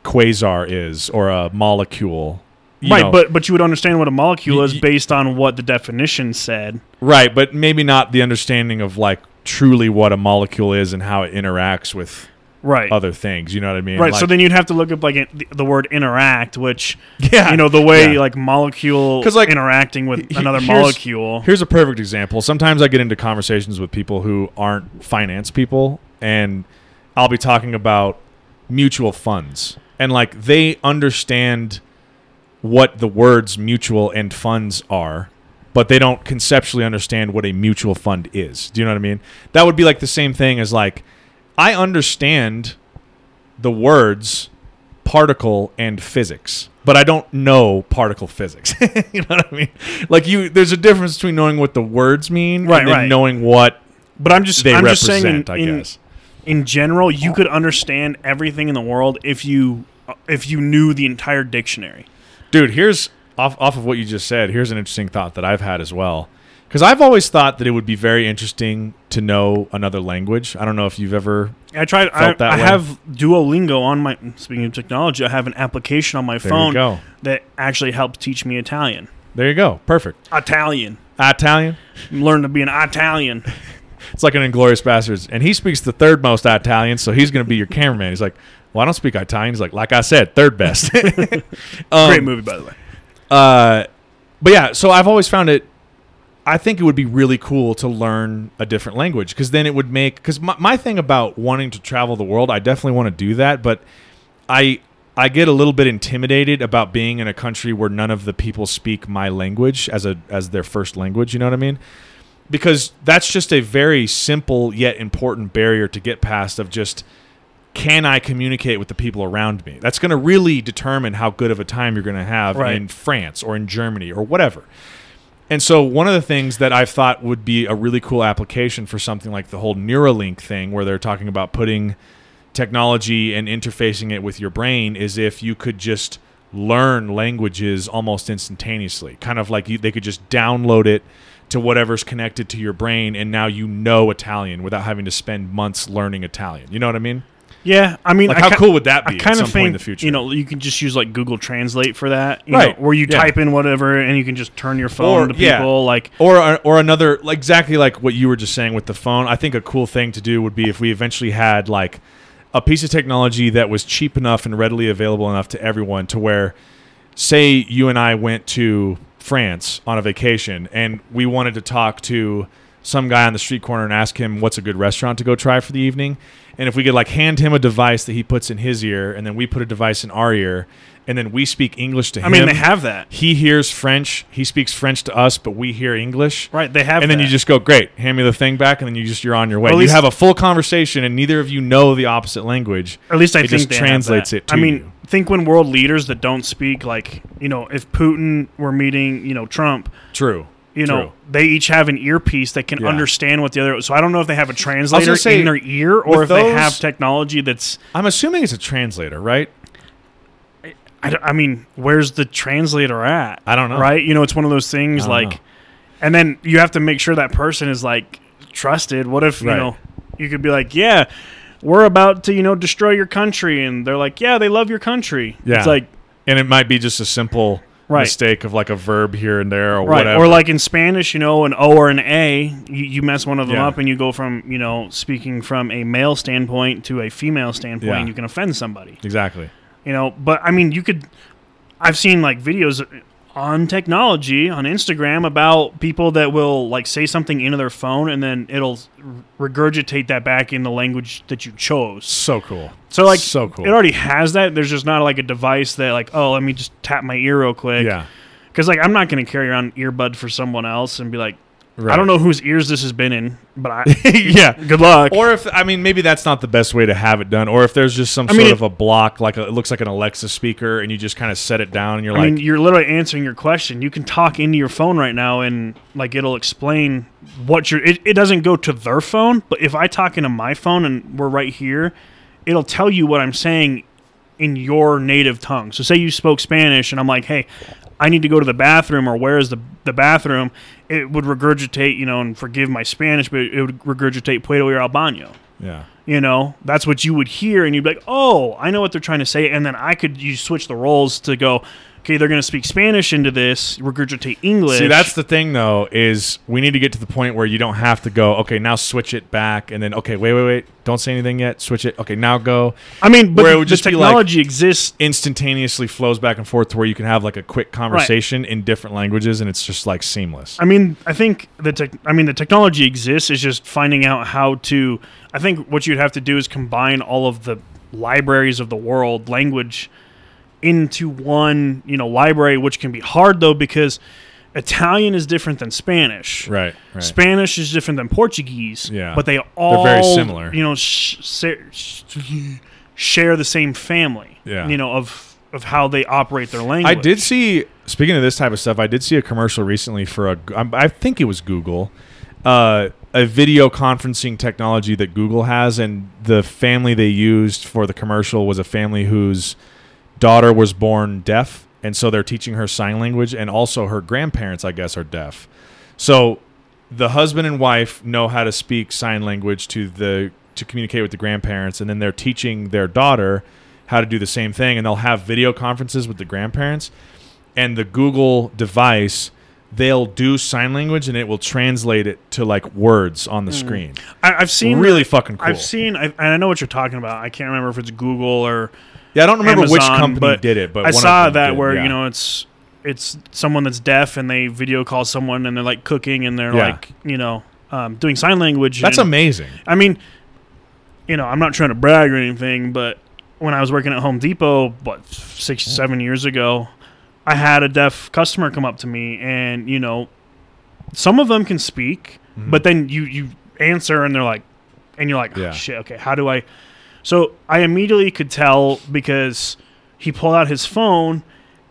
quasar is or a molecule. you right, know. but but you would understand what a molecule Y- is based on what the definition said. right, but maybe not the understanding of like truly what a molecule is and how it interacts with Right. other things. You know what I mean? Right, so then you'd have to look up like it, the, word interact, which yeah, you know the way Yeah. like molecule 'Cause, like, interacting with he- another here's- molecule. Here's a perfect example. Sometimes I get into conversations with people who aren't finance people, and I'll be talking about mutual funds. And like they understand what the words mutual and funds are, but they don't conceptually understand what a mutual fund is. Do you know what I mean? That would be like the same thing as like I understand the words particle and physics, but I don't know particle physics. [LAUGHS] you know what I mean? Like you there's a difference between knowing what the words mean Right, and right. knowing what But I'm just they I'm just saying in, I in- guess. In general, you could understand everything in the world if you uh, if you knew the entire dictionary. Dude, here's off off of what you just said. Here's an interesting thought that I've had as well. Because I've always thought that it would be very interesting to know another language. I don't know if you've ever. I tried. I, that I have Duolingo on my. Speaking of technology, I have an application on my There phone that actually helps teach me Italian. There you go. Perfect. Italian. Italian. Learn to be an Italian. [LAUGHS] It's like an Inglourious Basterds, and he speaks the third most Italian, so he's going to be your [LAUGHS] cameraman. He's like, "Well, I don't speak Italian." He's like, "Like I said, third best." [LAUGHS] Um, Great movie, by the way. Uh, but yeah, so I've always found it. I think it would be really cool to learn a different language because then it would make. Because my, my thing about wanting to travel the world, I definitely want to do that, but I I get a little bit intimidated about being in a country where none of the people speak my language as a as their first language. You know what I mean? Because that's just a very simple yet important barrier to get past. Of just can I communicate with the people around me? That's going to really determine how good of a time you're going to have Right. in France or in Germany or whatever. And so, one of the things that I've thought would be a really cool application for something like the whole Neuralink thing, where they're talking about putting technology and interfacing it with your brain, is if you could just learn languages almost instantaneously. Kind of like you, they could just download it to whatever's connected to your brain, and now you know Italian without having to spend months learning Italian. You know what I mean? Yeah, I mean, Like, I how ki- cool would that I be at kind some of point think in the future? you know you can just use like Google Translate for that, you Right, know, where you yeah. type in whatever and you can just turn your phone Or- to yeah. people. Like, or uh, or another like exactly like what you were just saying with the phone. I think a cool thing to do would be if we eventually had like a piece of technology that was cheap enough and readily available enough to everyone to where say you and I went to France on a vacation and we wanted to talk to some guy on the street corner and ask him what's a good restaurant to go try for the evening. And if we could like hand him a device that he puts in his ear and then we put a device in our ear and then we speak English to him. I him mean, they have that. he hears French he speaks French to us but we hear English Right, they have and then that. you just go great hand me the thing back and then you just you're on your way Well, at you least- have a full conversation and neither of you know the opposite language Or at least I it think just they have translates that. it to I mean, you. think when world leaders that don't speak like you know, if Putin were meeting you know Trump, true you know, True. they each have an earpiece that can Yeah. understand what the other. So I don't know if they have a translator say, in their ear or with if they those- have technology that's. I'm assuming it's a translator right I, I mean, where's the translator at? I don't know. Right? You know, it's one of those things like, know. and then you have to make sure that person is like trusted. What if Right. you know, you could be like, yeah. We're about to, you know, destroy your country, and they're like, "Yeah, they love your country." Yeah. It's like, and it might be just a simple Right. mistake of like a verb here and there or right whatever or like in spanish you know an o or an a you, you mess one of them Yeah. up and you go from you know speaking from a male standpoint to a female standpoint Yeah. and you can offend somebody exactly you know but i mean you could i've seen like videos on technology on instagram about people that will like say something into their phone and then it'll regurgitate that back in the language that you chose. So cool. So like so cool. it already has that. There's just not like a device that like oh let me just tap my ear real quick. Yeah. Because like I'm not going to carry around earbud for someone else and be like, right. I don't know whose ears this has been in, but I [LAUGHS] yeah [LAUGHS] good luck. or if I mean maybe that's not the best way to have it done, or if there's just some I sort mean, of a block, like a, it looks like an Alexa speaker, and you just kind of set it down, and you're I like, mean, you're literally answering your question. You can talk into your phone right now, and like it'll explain what you're. It, it doesn't go to their phone, but if I talk into my phone and we're right here, it'll tell you what I'm saying in your native tongue. So say you spoke Spanish, and I'm like, hey. I need to go to the bathroom, or where is the the bathroom? It would regurgitate, you know, and forgive my Spanish, but it would regurgitate "Puedo ir al baño." yeah, You know, that's what you would hear, and you'd be like, "Oh, I know what they're trying to say." And then I could you switch the roles to go, "Okay, they're going to speak Spanish into this, regurgitate English." See, that's the thing, though, is we need to get to the point where you don't have to go. Okay, now switch it back, and then okay, wait, wait, wait, don't say anything yet. Switch it. Okay, now go. I mean, but where it would the just be like- technology exists. Instantaneously flows back and forth to where you can have like a quick conversation in different languages, and it's just like seamless. I mean, I think the tech. I mean, the technology exists. Is just finding out how to. I think what you'd have to do is combine all of the libraries of the world language into one, you know, library, which can be hard though because Italian is different than Spanish. Right, right. Spanish is different than Portuguese. Yeah. but they all very similar. You know, sh- sh- share the same family. Yeah. you know of of how they operate their language. I did see. Speaking of this type of stuff, I did see a commercial recently for a. I think it was Google, uh, a video conferencing technology that Google has, and the family they used for the commercial was a family whose daughter was born deaf, and so they're teaching her sign language, and also her grandparents, I guess, are deaf. So the husband and wife know how to speak sign language to the to communicate with the grandparents, and then they're teaching their daughter how to do the same thing, and they'll have video conferences with the grandparents, and the Google device. They'll do sign language and it will translate it to like words on the hmm. screen. I, I've seen Really fucking cool. I've seen, I, and I know what you're talking about. I can't remember if it's Google or Yeah, I don't remember which company did it, but I saw that did, where yeah. you know it's it's someone that's deaf and they video call someone and they're like cooking and they're Yeah. like you know um, doing sign language. that's and, amazing. I mean, you know, I'm not trying to brag or anything, but when I was working at Home Depot, what six, seven years ago, I had a deaf customer come up to me, and you know, some of them can speak, Mhm. but then you you answer, and they're like, and you're like, oh, Yeah. shit, okay, how do I? So I immediately could tell because he pulled out his phone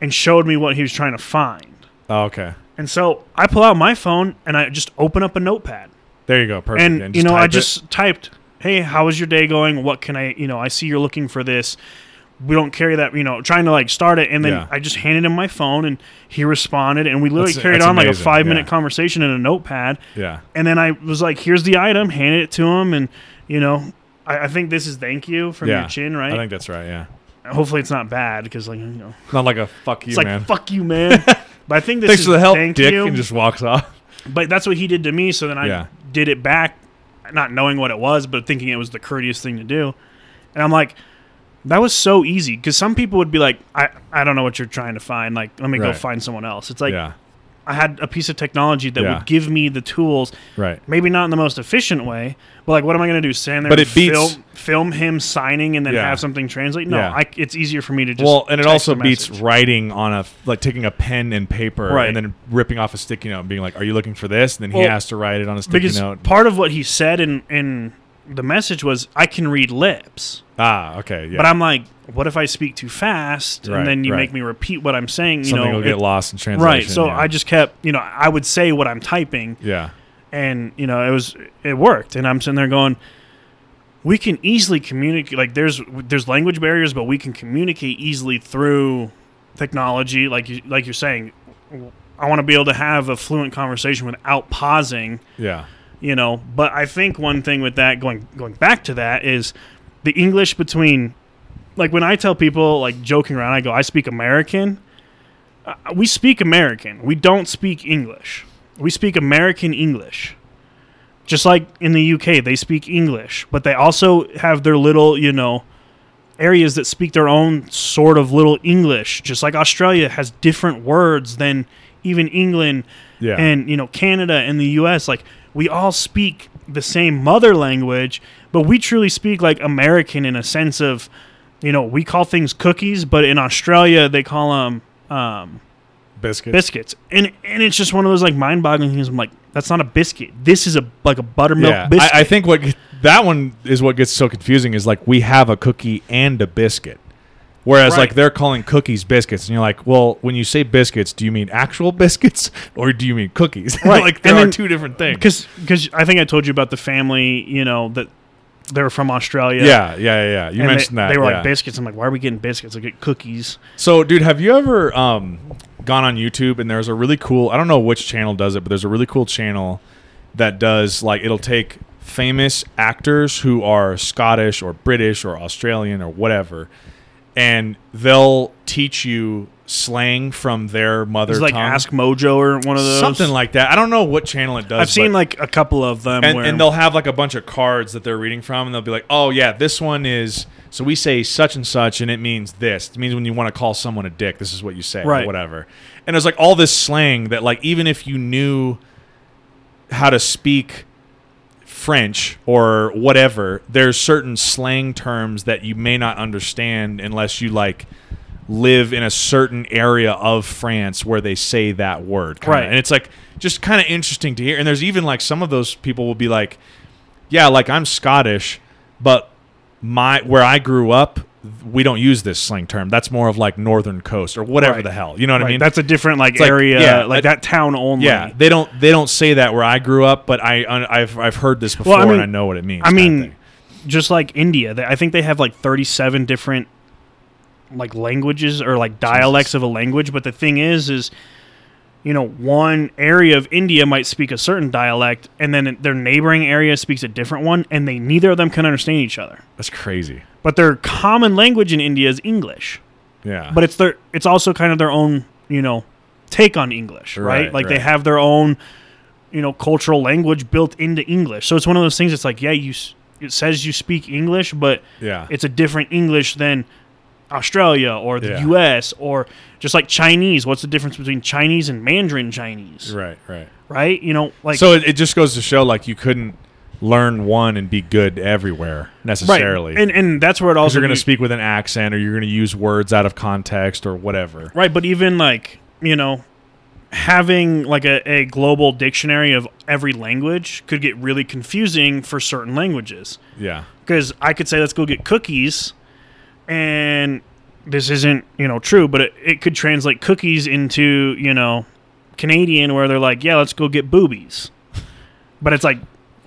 and showed me what he was trying to find. Oh, okay, And so I pull out my phone and I just open up a notepad there you go. Perfect. and, you know i type it. just typed hey how was your day going what can i you know i see you're looking for this we don't carry that you know trying to like start it and then Yeah. i just handed him my phone and he responded and we literally That's- carried that's on like a five minute yeah. conversation in a notepad yeah. and then i was like here's the item handed it to him and you know i, I think this is thank you from Yeah. your chin right I think that's right. Yeah, hopefully it's not bad because like you know not like a fuck you, it's like man. fuck you man [LAUGHS] but i think this Thanks is for the help, thank Dick, you and just walks off. but that's what he did to me. So then I Yeah. did it back, not knowing what it was, but thinking it was the courteous thing to do. And I'm like, that was so easy because some people would be like, I, I don't know what you're trying to find. Like, let me go find someone else. It's like yeah, I had a piece of technology that Yeah. would give me the tools, right. maybe not in the most efficient way, but like, what am I going to do? Stand there But and it beats- film, film him signing and then Yeah. have something translate? No, Yeah. I, it's easier for me to just. Well, and it also beats writing on a like taking a pen and paper Right. and then ripping off a sticky note and being like, "Are you looking for this?" And then he Well, has to write it on a sticky note. part of what he said in in the message was, "I can read lips." Ah, okay, yeah. But I'm like, what if I speak too fast Right, and then you right. make me repeat what I'm saying? You something know, will get it- lost in translation. right. So yeah. I just kept, you know, I would say what I'm typing, yeah, and you know, it was it worked, and I'm sitting there going, we can easily communicate. Like there's there's language barriers, but we can communicate easily through technology. Like you like you're saying, I want to be able to have a fluent conversation without pausing yeah, you know but i think one thing with that going going back to that is the english between like when i tell people like joking around i go i speak american uh, we speak american we don't speak english we speak american english just like in the uk they speak english but they also have their little you know areas that speak their own sort of little english just like australia has different words than even england yeah. and you know Canada and the U.S. Like we all speak the same mother language, but we truly speak like American in a sense of, you know, we call things cookies, but in Australia they call them um, biscuits. biscuits, and and it's just one of those like mind-boggling things. I'm like, that's not a biscuit. This is a like a buttermilk yeah, biscuit. I, I think what that one is what gets so confusing is like we have a cookie and a biscuit. Whereas Right. like they're calling cookies biscuits, and you're like, well, when you say biscuits, do you mean actual [LAUGHS] biscuits or do you mean cookies? [LAUGHS] Right. like there And are then- two different things. because because I think I told you about the family, you know, that they're from Australia. yeah, yeah, yeah. You mentioned they, that. They were yeah. like biscuits. I'm like, why are we getting biscuits? I get cookies. So, dude, have you ever um, gone on YouTube and there's a really cool? I don't know which channel does it, but there's a really cool channel that does like it'll take famous actors who are Scottish or British or Australian or whatever, and they'll teach you slang from their mother It's like tongue. Ask Mojo or one of those. something like that. I don't know what channel it does. I've seen like a couple of them. and, where, and they'll have like a bunch of cards that they're reading from, and they'll be like, "Oh yeah, this one is." So we say such and such, and it means this. It means when you want to call someone a dick, this is what you say, or Right. whatever. And there's like all this slang that, like, even if you knew how to speak French or whatever, there's certain slang terms that you may not understand unless you like live in a certain area of France where they say that word. kinda. Right. And it's like just kind of interesting to hear. And there's even like some of those people will be like, yeah, like I'm Scottish, but my where I grew up, we don't use this slang term. That's more of like northern coast or whatever Right. the hell. You know what I mean? that's a different like like- area, yeah, like I- that town only. yeah, they don't they don't say that where I grew up, but I I've I've heard this before Well, I mean- and I know what it means. I mean, just like India, they, I think they have like 37 different like languages or like dialects of a language. But the thing is, is you know, one area of India might speak a certain dialect, and then their neighboring area speaks a different one, and they neither of them can understand each other. that's crazy. But their common language in India is English. Yeah, but it's their it's also kind of their own you know take on english right, Right, like they have their own you know cultural language built into english. So it's one of those things it's like yeah you it says you speak english but yeah, it's a different english than australia or the Yeah. us or just like chinese. What's the difference between chinese and mandarin chinese? Right, right. right? You know like so it, it just goes to show like you couldn't learn one and be good everywhere right necessarily. and and that's where it also you're going to speak with an accent or you're going to use words out of context or whatever. Right, but even like, you know, having like a, a global dictionary of every language could get really confusing for certain languages. Yeah, Because I could say, let's go get cookies, and this isn't, you know, true, but it, it could translate cookies into, you know, Canadian where they're like, yeah, let's go get boobies. But it's like,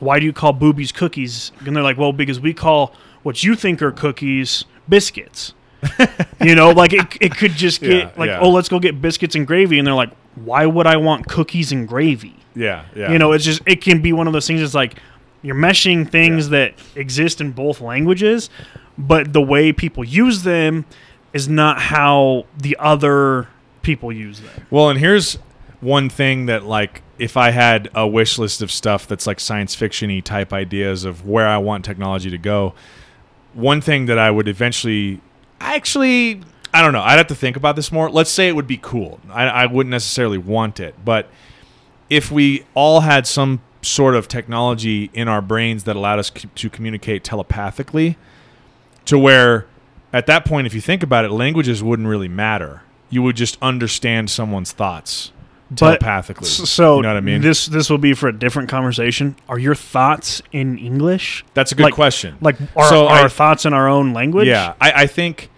why do you call boobies cookies? And they're like, well, because we call what you think are cookies biscuits. [LAUGHS] you know, like it, it could just get Yeah, like, yeah. oh, let's go get biscuits and gravy. And they're like, why would I want cookies and gravy? yeah, yeah. You know, it's just, it can be one of those things. It's like you're meshing things that exist in both languages, but the way people use them is not how the other people use them. Well, and here's one thing that like if I had a wish list of stuff that's like science fiction-y type ideas of where I want technology to go, one thing that I would eventually, actually, I don't know. I'd have to think about this more. Let's say it would be cool. I, I wouldn't necessarily want it, but if we all had some sort of technology in our brains that allowed us c- to communicate telepathically, to where at that point, if you think about it, languages wouldn't really matter. You would just understand someone's thoughts telepathically. S- So you know what I mean? This this will be for a different conversation. Are your thoughts in English? That's a good like- question. Like are, So are I- our thoughts in our own language? Yeah, I, I think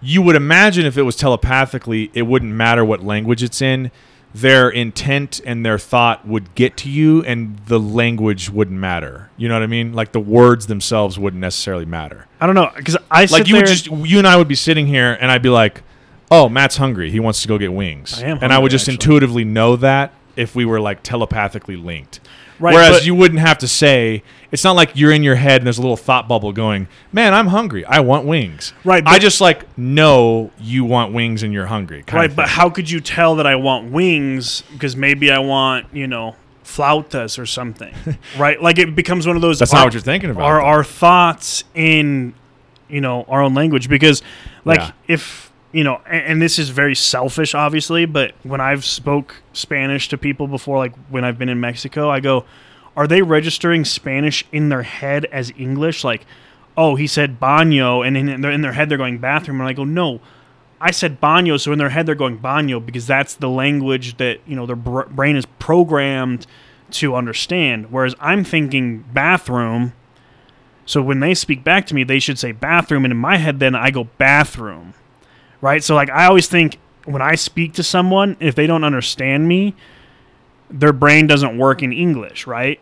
you would imagine if it was telepathically, it wouldn't matter what language it's in. Their intent and their thought would get to you, and the language wouldn't matter. You know what I mean? Like the words themselves wouldn't necessarily matter. I don't know because I Like you would just, you and I would be sitting here, and I'd be like, "Oh, Matt's hungry. He wants to go get wings." I am and I would just actually. intuitively know that if we were like telepathically linked. Right, Whereas but- you wouldn't have to say, it's not like you're in your head and there's a little thought bubble going, man, I'm hungry. I want wings. Right, I but- just like know you want wings and you're hungry. kind right. But thing. how could you tell that I want wings? Because maybe I want you know flautas or something, [LAUGHS] right? Like it becomes one of those. That's not what you're thinking about. Are though. our thoughts in you know our own language? Because like Yeah. if you know, and, and this is very selfish, obviously, but when I've spoke Spanish to people before, like when I've been in Mexico, I go, are they registering Spanish in their head as English? Like, oh, he said baño, and in their, in their head they're going bathroom, and I go, no, I said baño, so in their head they're going baño because that's the language that you know their br- brain is programmed to understand. Whereas I'm thinking bathroom, so when they speak back to me, they should say bathroom, and in my head then I go bathroom, right? So like I always think when I speak to someone, if they don't understand me, their brain doesn't work in English, right?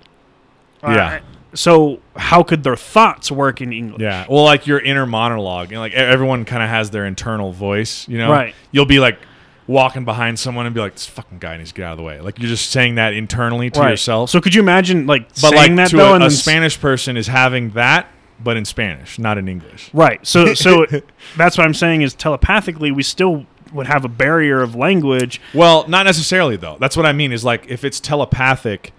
Yeah. Uh, so how could their thoughts work in English? Yeah. Well, like your inner monologue, and like everyone kind of has their internal voice. You know, Right. You'll be like walking behind someone and be like, "This fucking guy needs to get out of the way." Like you're just saying that internally to Right. yourself. So could you imagine like but saying like that to though, a, and a Spanish person is having that, but in Spanish, not in English. Right. So so [LAUGHS] that's what I'm saying is telepathically we still would have a barrier of language. Well, not necessarily though. That's what I mean. Is like if it's telepathic,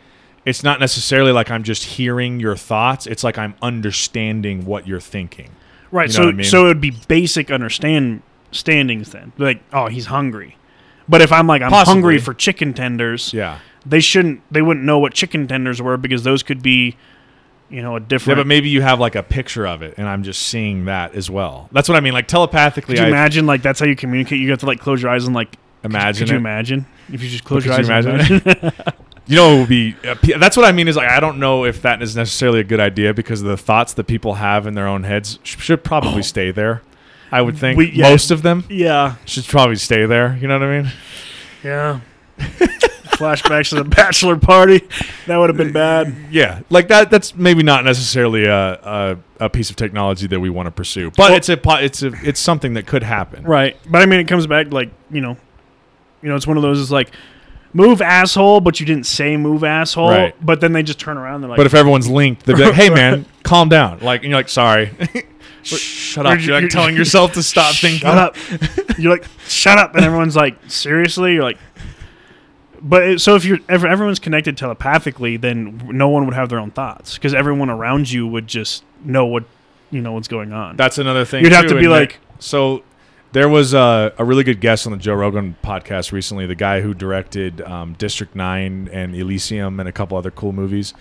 it's not necessarily like I'm just hearing your thoughts. It's like I'm understanding what you're thinking. Right. You know so I mean? so it would be basic understand standings then. Like, oh, he's hungry. But if I'm like I'm Possibly. hungry for chicken tenders, Yeah. they shouldn't they wouldn't know what chicken tenders were because those could be you know a different. Yeah, but maybe you have like a picture of it, and I'm just seeing that as well. That's what I mean. Like telepathically, Could you I imagine like that's how you communicate? You have to like close your eyes and like imagine Could you it. imagine if you just close Could your you eyes? and imagine [LAUGHS] You know, it would be. Uh, that's what I mean. Is like I don't know if that is necessarily a good idea because the thoughts that people have in their own heads sh- should probably stay there. I would think We- yeah. most of them yeah. should probably stay there. You know what I mean? Yeah. [LAUGHS] Flashbacks to the bachelor party. That would have been bad. Yeah, like that. That's maybe not necessarily a a, a piece of technology that we want to pursue, but Well- it's a it's a it's something that could happen. Right. But I mean it comes back like, you know, you know, it's one of those is like move asshole, but you didn't say move asshole. Right. But then they just turn around and they're like But if everyone's linked, they'd be like, "Hey, [LAUGHS] man, calm down." Like, and you're like, "Sorry, [LAUGHS] shut up." you- You're like telling [LAUGHS] yourself to stop thinking. Shut up. You're like, shut up. And everyone's like, seriously? You're like, but it, so if you're if everyone's connected telepathically, then no one would have their own thoughts because everyone around you would just know what you know what's going on. That's another thing. You'd have to be like- so. There was a, a really good guest on the Joe Rogan podcast recently. The guy who directed um, District Nine and Elysium and a couple other cool movies.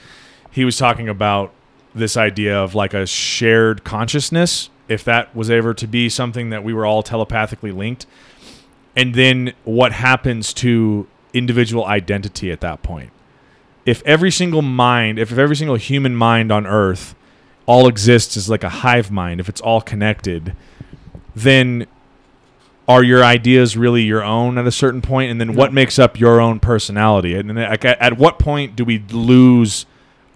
He was talking about this idea of like a shared consciousness. If that was ever to be something that we were all telepathically linked, and then what happens to individual identity at that point? If every single mind, if every single human mind on Earth all exists as like a hive mind, if it's all connected, then are your ideas really your own at a certain point? And then what makes up your own personality? And at, at what point do we lose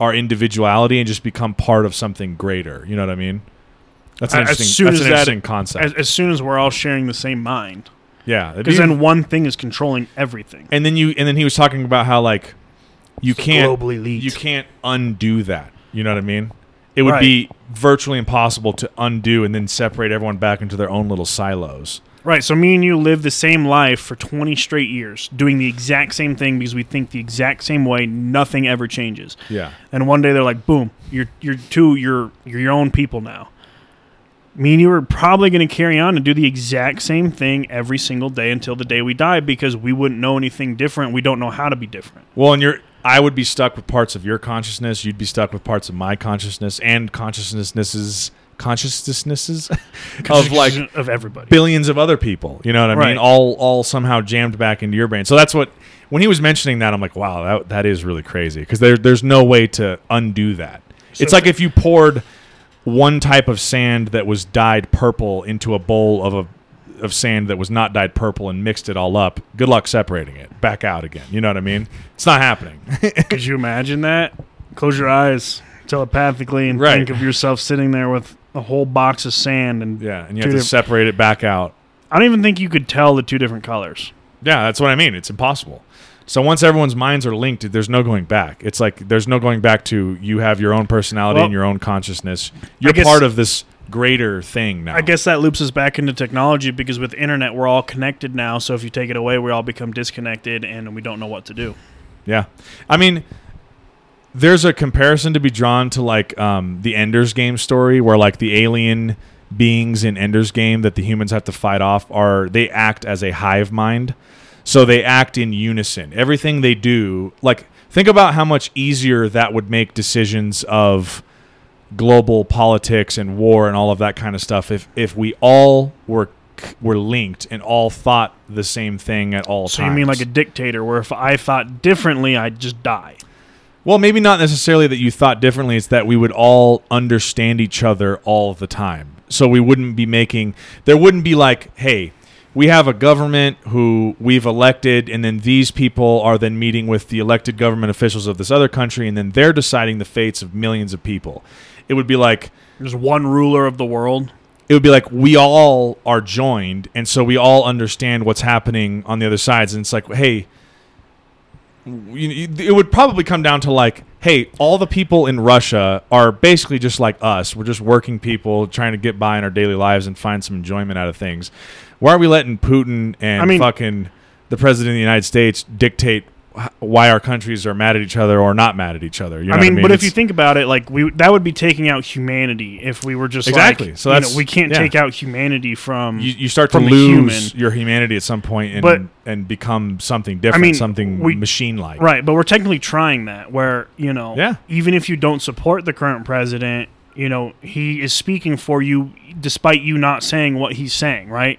our individuality and just become part of something greater? You know what i mean? That's an As interesting, soon that's as an that- concept. as, as soon as we're all sharing the same mind, yeah it'd because then one thing is controlling everything. and then you and then he was talking about how like you can't global elite. you can't undo that you know what i mean it would Right. be virtually impossible to undo and then separate everyone back into their own little silos Right. So me and you live the same life for 20 straight years, doing the exact same thing because we think the exact same way. Nothing ever changes. yeah And one day they're like, "Boom! You're you're two. You're you're your own people now." Me and you were probably going to carry on and do the exact same thing every single day until the day we die because we wouldn't know anything different. We don't know how to be different. Well, and you're I would be stuck with parts of your consciousness. You'd be stuck with parts of my consciousness and consciousnesses consciousnesses [LAUGHS] of like of everybody. billions of other people. You know what I Right. mean? All all somehow jammed back into your brain. So that's what when he was mentioning that, I'm like, wow, that that is really crazy because there there's no way to undo that. it's like if you poured one type of sand that was dyed purple into a bowl of a of sand that was not dyed purple and mixed it all up. Good luck separating it back out again. You know what I mean? It's not happening. [LAUGHS] Could you imagine that? Close your eyes telepathically and Right. think of yourself sitting there with a whole box of sand and yeah, and you have to separate it back out. I don't even think you could tell the two different colors. Yeah, that's what I mean. It's impossible. So once everyone's minds are linked, there's no going back. It's like there's no going back to you have your own personality Well, and your own consciousness. You're guess- part of this greater thing now. I guess that loops us back into technology because with internet we're all connected now. So if you take it away, we all become disconnected and we don't know what to do. Yeah. I mean, there's a comparison to be drawn to like um, the Ender's Game story where like the alien beings in Ender's Game that the humans have to fight off are they act as a hive mind. So they act in unison. Everything they do, like think about how much easier that would make decisions of global politics and war and all of that kind of stuff if if we all were were linked and all thought the same thing at all So times. So you mean like a dictator where if I thought differently, I'd just die. Well, maybe not necessarily that you thought differently. It's that we would all understand each other all the time. So we wouldn't be making, there wouldn't be like, hey, we have a government who we've elected, and then these people are then meeting with the elected government officials of this other country, and then they're deciding the fates of millions of people. It would be like, There's one ruler of the world. it would be like we all are joined, and so we all understand what's happening on the other sides. And it's like, hey, it would probably come down to like, hey, all the people in Russia are basically just like us. We're just working people trying to get by in our daily lives and find some enjoyment out of things. Why are we letting Putin and I mean- fucking the president of the United States dictate why our countries are mad at each other or not mad at each other? You know I what mean, but if you think about it, like we that would be taking out humanity if we were just Exactly. Like, So you know, we can't yeah. take out humanity from. you, you start to from the lose human. your humanity at some point and But- and become something different, mean, something we- machine like. Right, but we're technically trying that where, you know, Yeah. even if you don't support the current president, you know, he is speaking for you despite you not saying what he's saying, right?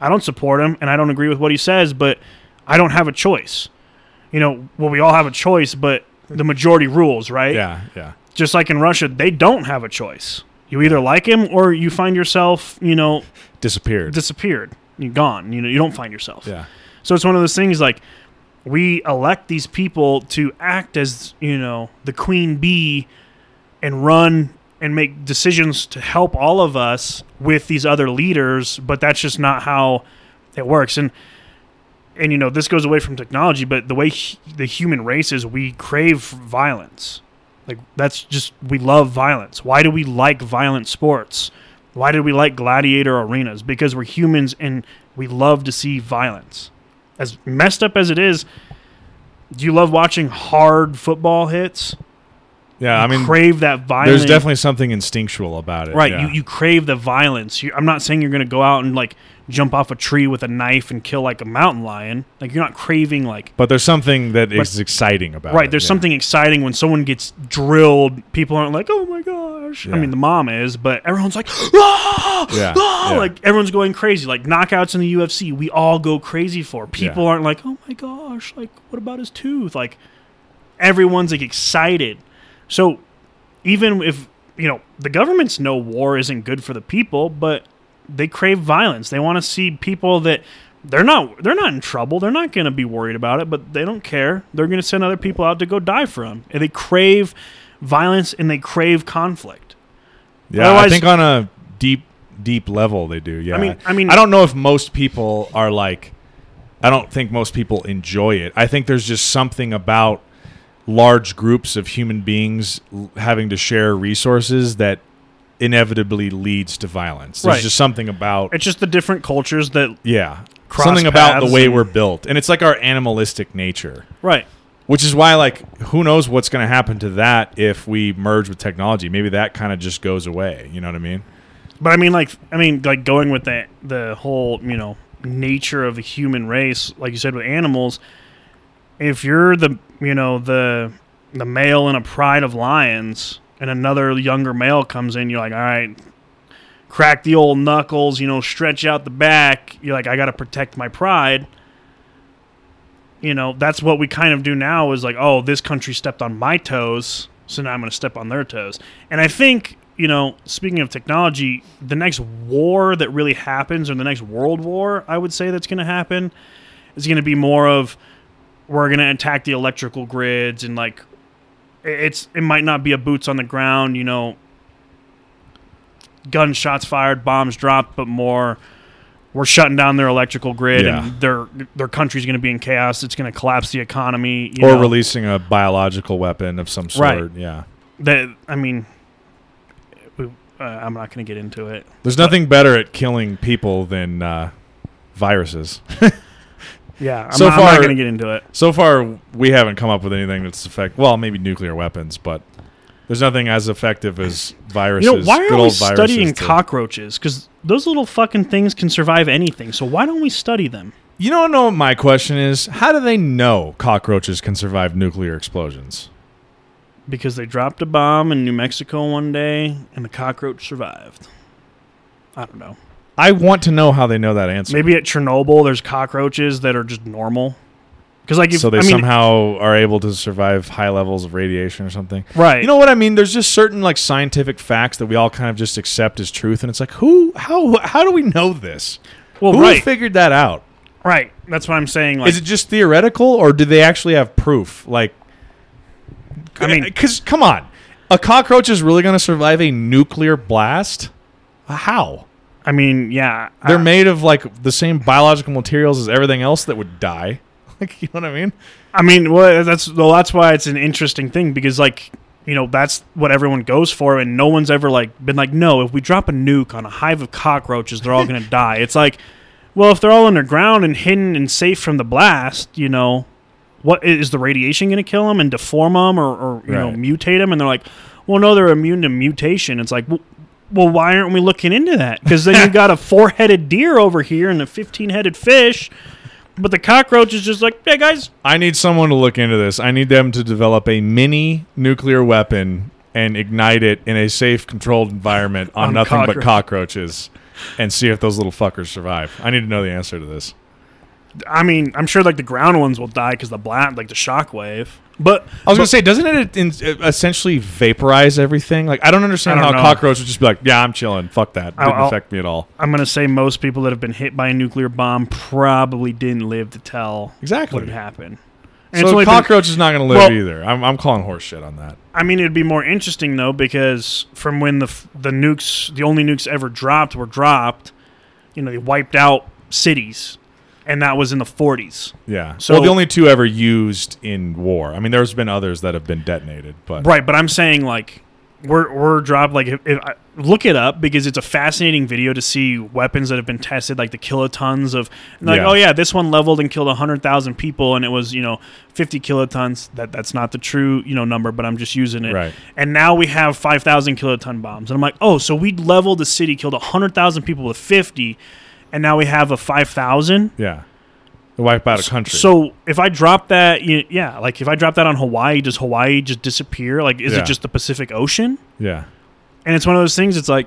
I don't support him and I don't agree with what he says, but I don't have a choice. You know, well we all have a choice, but the majority rules, right? Yeah, yeah. Just like in Russia, they don't have a choice. You either like him or you find yourself, you know, Disappeared. disappeared. You're gone. You know, you don't find yourself. yeah. So it's one of those things like we elect these people to act as, you know, the queen bee and run and make decisions to help all of us with these other leaders, but that's just not how it works. And and you know, this goes away from technology, but the way hu- the human race is we crave violence. Like that's just we love violence. Why do we like violent sports? Why do we like gladiator arenas? Because we're humans and we love to see violence. As messed up as it is, do you love watching hard football hits? Yeah, I mean crave that violence. there's definitely something instinctual about it. right. yeah. You you crave the violence. You, I'm not saying you're going to go out and like jump off a tree with a knife and kill like a mountain lion. Like you're not craving like but there's something that is But- exciting about it. right. There's yeah. something exciting when someone gets drilled. People aren't like, oh my gosh. I mean, the mom is, but everyone's like, ah, Yeah, [LAUGHS] ah, yeah. like everyone's going crazy. Like knockouts in the UFC, we all go crazy for. People aren't like, oh my gosh, like what about his tooth? Like everyone's like excited. So even if you know the governments know war isn't good for the people, but they crave violence. They want to see people that they're not they're not in trouble. They're not going to be worried about it, but they don't care. They're going to send other people out to go die for them. And they crave violence and they crave conflict. Yeah, I think on a deep, deep level they do. Yeah, I mean- I mean- I don't know if most people are like. I don't think most people enjoy it. I think there's just something about large groups of human beings having to share resources that inevitably leads to violence. There's Right. just something about It's just the different cultures that yeah, something about the way we're built, and it's like our animalistic nature. right. Which is why, like, who knows what's going to happen to that if we merge with technology? Maybe that kind of just goes away. You know what I mean? But I mean, like, I mean, like going with the the whole, you know, nature of the human race, like you said with animals. If you're the, you know, the the male in a pride of lions, and another younger male comes in, you're like, all right, crack the old knuckles, you know, stretch out the back. You're like, I got to protect my pride. You know, that's what we kind of do now. Is like, oh, this country stepped on my toes, so now I'm going to step on their toes. And I think you know, speaking of technology, the next war that really happens, or the next world war, I would say that's going to happen, is going to be more of we're going to attack the electrical grids and like it's it might not be a boots on the ground, you know, gunshots fired, bombs dropped, but more we're shutting down their electrical grid Yeah. and their their country's going to be in chaos. It's going to collapse the economy. You or know, releasing a biological weapon of some sort. Right. Yeah. that. I mean, we, uh, I'm not going to get into it. There's nothing better at killing people than uh, viruses. [LAUGHS] Yeah, I'm So not, I'm not far- going to get into it. So far, we haven't come up with anything that's effective. Well, maybe nuclear weapons, but there's nothing as effective as viruses. You know, why are we studying to- cockroaches? Because those little fucking things can survive anything. So why don't we study them? You don't know what my question is? How do they know cockroaches can survive nuclear explosions? Because they dropped a bomb in New Mexico one day and the cockroach survived. I don't know. I want to know how they know that answer. Maybe at Chernobyl, there's cockroaches that are just normal. Because like, if, so they I mean, somehow are able to survive high levels of radiation or something. right? You know what I mean? There's just certain like scientific facts that we all kind of just accept as truth, and it's like, who, how, how do we know this? well, who right, figured that out? right. That's what I'm saying. Like, Is it just theoretical, or do they actually have proof? Like, I mean- because come on, a cockroach is really going to survive a nuclear blast? How? I mean, yeah, They're I, made of like the same biological materials as everything else that would die. [LAUGHS] Like, you know what I mean? I mean, well, that's well, that's why it's an interesting thing because like you know that's what everyone goes for, and no one's ever like been like, no, if we drop a nuke on a hive of cockroaches, they're all gonna [LAUGHS] die. It's like, well, if they're all underground and hidden and safe from the blast, you know, what is the radiation gonna kill them and deform them or, or you know mutate them? And they're like, well, no, they're immune to mutation. It's like, well, well why aren't we looking into that? Because then you [LAUGHS] got a four-headed deer over here and a fifteen-headed fish. But the cockroach is just like, hey guys, I need someone to look into this. I need them to develop a mini nuclear weapon and ignite it in a safe, controlled environment on, [LAUGHS] On nothing but cockroaches and see if those little fuckers survive. I need to know the answer to this. I mean, I'm sure like the ground ones will die because the blast, like the shock wave. But I was gonna say, doesn't it in, essentially vaporize everything? Like, I don't understand I don't how know. a cockroach would just be like, "Yeah, I'm chilling. Fuck that. Didn't I'll- affect me at all." I'm gonna say most people that have been hit by a nuclear bomb probably didn't live to tell Exactly. what happened. And it's So only been- cockroach is not gonna live Well- either. I'm, I'm calling horse shit on that. I mean, it'd be more interesting though because from when the f- the nukes, the only nukes ever dropped were dropped, you know, they wiped out cities, and that was in the 40s. Yeah. So- well, the only two ever used in war. I mean, there's been others that have been detonated, but Right, but I'm saying like we're we're dropped like if, if I, look it up because it's a fascinating video to see weapons that have been tested like the kilotons of like Yeah. oh yeah this one leveled and killed 100,000 people and it was you know 50 kilotons that that's not the true you know number but I'm just using it Right. and now we have 5,000 kiloton bombs and I'm like oh so we leveled the city killed 100,000 people with 50 and now we have a 5,000 yeah, they wipe out a country. so if I drop that, yeah, like if I drop that on Hawaii, does Hawaii just disappear? Like, is Yeah. it just the Pacific Ocean? yeah, And it's one of those things. It's like,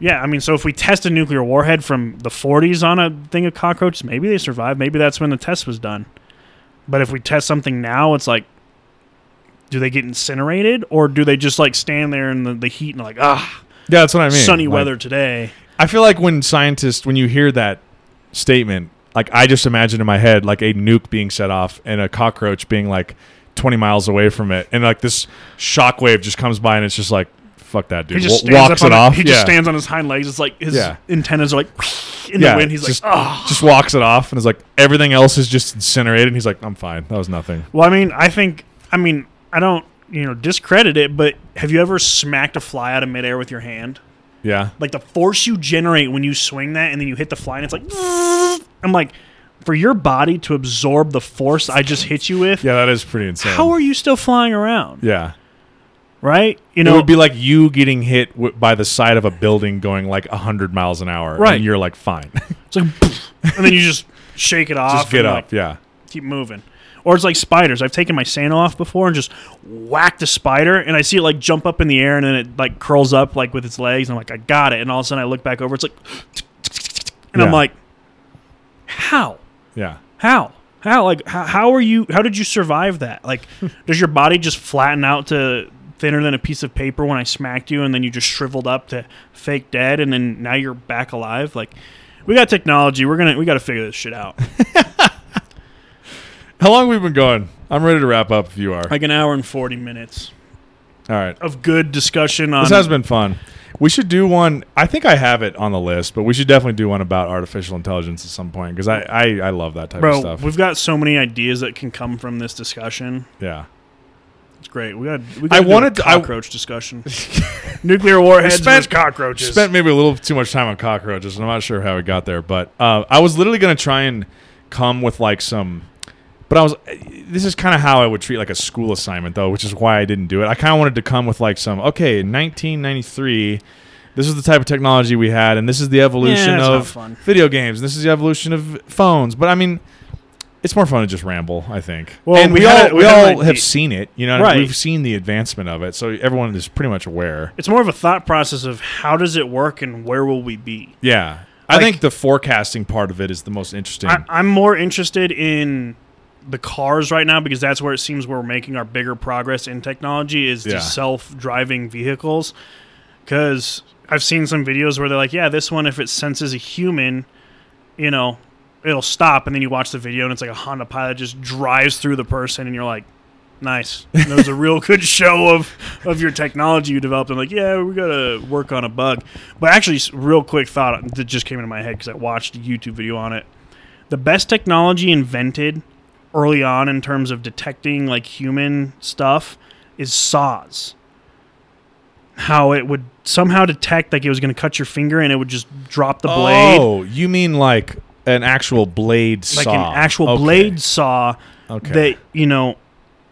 yeah, I mean, so if we test a nuclear warhead from the 40s on a thing of cockroaches, maybe they survive. Maybe that's when the test was done. But if we test something now, it's like, do they get incinerated or do they just like stand there in the, the heat and like, ah, yeah. That's what I mean. sunny Like, weather today? I feel like when scientists, when you hear that statement, like I just imagine in my head like a nuke being set off and a cockroach being like 20 miles away from it, and like this shockwave just comes by and it's just like, fuck that dude. He just stands walks it off. He yeah. just stands on his hind legs. It's like his Yeah. antennas are like in yeah, the wind. He's just, like, oh. just walks it off and is like everything else is just incinerated. And he's like, I'm fine. That was nothing. Well, I mean, I think, I mean, I don't, you know, discredit it, but have you ever smacked a fly out of midair with your hand? Yeah, Like the force you generate when you swing that and then you hit the fly and it's like, [LAUGHS] I'm like, for your body to absorb the force I just hit you with, yeah, that is pretty insane. how are you still flying around? yeah, right? You know, it would be like you getting hit w- by the side of a building going like 100 miles an hour. Right. And you're like, fine. it's like, [LAUGHS] and then you just shake it off. Just get up. like, yeah. keep moving. Or it's like spiders. I've taken my sandal off before and just whacked a spider, and I see it like jump up in the air, and then it like curls up like with its legs. And I'm like, I got it. And all of a sudden, I look back over. It's like, and I'm like, how? Yeah. How? How? Like, how, how are you? How did you survive that? Like, [LAUGHS] does your body just flatten out to thinner than a piece of paper when I smacked you, and then you just shriveled up to fake dead, and then now you're back alive? Like, we got technology. We're gonna we got to figure this shit out. [LAUGHS] How long have we been going? I'm ready to wrap up if you are. like an hour and forty minutes All right. of good discussion on. This has been fun. We should do one. I think I have it on the list, but we should definitely do one about artificial intelligence at some point because I, I, I love that type of stuff. we've got so many ideas that can come from this discussion. Yeah. It's great. We got. We I got wanted a to- I- cockroach discussion. [LAUGHS] Nuclear warheads spent- versus cockroaches. Spent maybe a little too much time on cockroaches, and I'm not sure how we got there. But uh, I was literally going to try and come with like some. But I was. This is kind of how I would treat like a school assignment, though, which is why I didn't do it. I kind of wanted to come with like some. Okay, 1993, this is the type of technology we had, and this is the evolution Yeah, of video games. And this is the evolution of phones. But I mean. It's more fun to just ramble, I think. Well, and we we, all we we all have seen it. You know, Right. we've seen the advancement of it, so everyone is pretty much aware. It's more of a thought process of how does it work and where will we be. Yeah. I Like- think the forecasting part of it is the most interesting. I, I'm more interested in the cars right now because that's where it seems we're making our bigger progress in technology is Yeah. the self-driving vehicles. Because I've seen some videos where they're like, "Yeah, this one if it senses a human, you know, it'll stop," and then you watch the video and it's like a Honda Pilot just drives through the person, and you're like. Nice. That was a real [LAUGHS] good show of, of your technology you developed. I'm like, yeah, we gotta work on a bug. But actually, real quick thought that just came into my head because I watched a YouTube video on it the best technology invented early on in terms of detecting like human stuff is saws. How it would somehow detect like it was going to cut your finger and it would just drop the blade Oh, you mean like an actual blade like saw? Like an actual Okay. blade saw Okay. that you know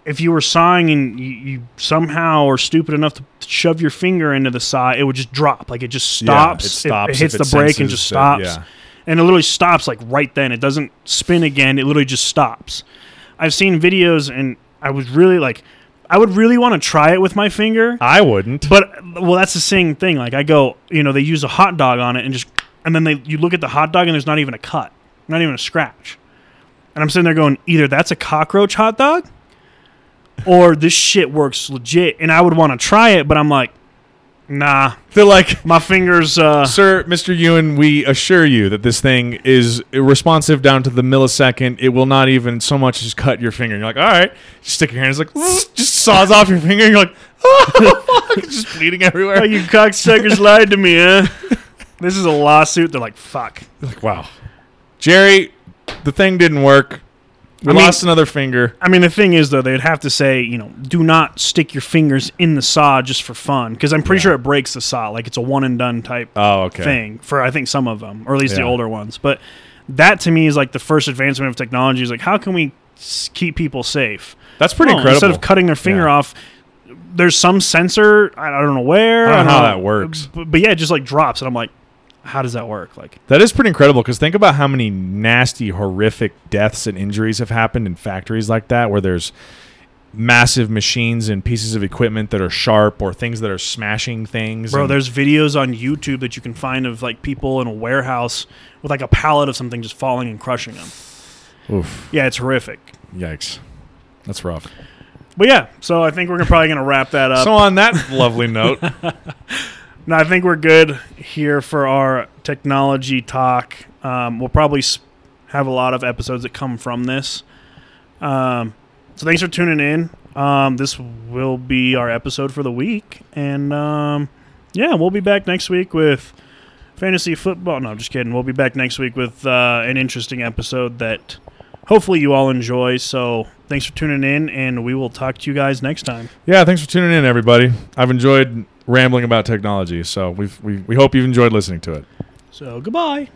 if you were sawing and you, you somehow are stupid enough to shove your finger into the saw, it would just drop. Like it just stops. Yeah, it stops. it stops hits the it brake and just it, stops. yeah. And it literally stops like right then. It doesn't spin again. It literally just stops. I've seen videos and I was really like, I would really want to try it with my finger. I wouldn't. But well, that's the same thing. Like I go, you know, they use a hot dog on it and just, and then they you look at the hot dog and there's not even a cut, not even a scratch. And I'm sitting there going, either that's a cockroach hot dog, or this shit works legit. And I would want to try it, but I'm like, nah, They're like, my fingers. Uh, Sir, Mr. Ewan, we assure you that this thing is responsive down to the millisecond. It will not even so much as cut your finger. And you're like, all right. You stick your hand, it's like, just saws off your finger. And you're like, [LAUGHS] oh, fuck. It's just bleeding everywhere. oh, you cocksuckers lied to me, huh? This is a lawsuit. They're like, fuck. You're like, wow. Jerry, the thing didn't work. We I mean- lost another finger. I mean, the thing is, though, they'd have to say, you know, do not stick your fingers in the saw just for fun, because I'm pretty Yeah. sure it breaks the saw. Like it's a one and done type Oh, okay. thing for I think some of them, or at least the older ones. But that to me is like the first advancement of technology. Is like, how can we keep people safe? That's pretty Oh, incredible. Instead of cutting their finger Yeah. off, there's some sensor. I I don't know where. I don't know how that works. But, but yeah, it just like drops, and I'm like, how does that work? Like, That is pretty incredible because think about how many nasty, horrific deaths and injuries have happened in factories like that, where there's massive machines and pieces of equipment that are sharp or things that are smashing things. Bro, there's videos on YouTube that you can find of like people in a warehouse with like a pallet of something just falling and crushing them. Oof, Yeah, it's horrific. yikes. That's rough. But yeah, so I think we're probably going to wrap that up. So on that lovely note, [LAUGHS] no, I think we're good here for our technology talk. Um, we'll probably have a lot of episodes that come from this. Um, so thanks for tuning in. Um, this will be our episode for the week, and um, yeah, we'll be back next week with fantasy football. No, I'm just kidding. We'll be back next week with uh, an interesting episode that hopefully you all enjoy. So thanks for tuning in, and we will talk to you guys next time. yeah, thanks for tuning in, everybody. I've enjoyed rambling about technology, so we we hope you've enjoyed listening to it. So goodbye.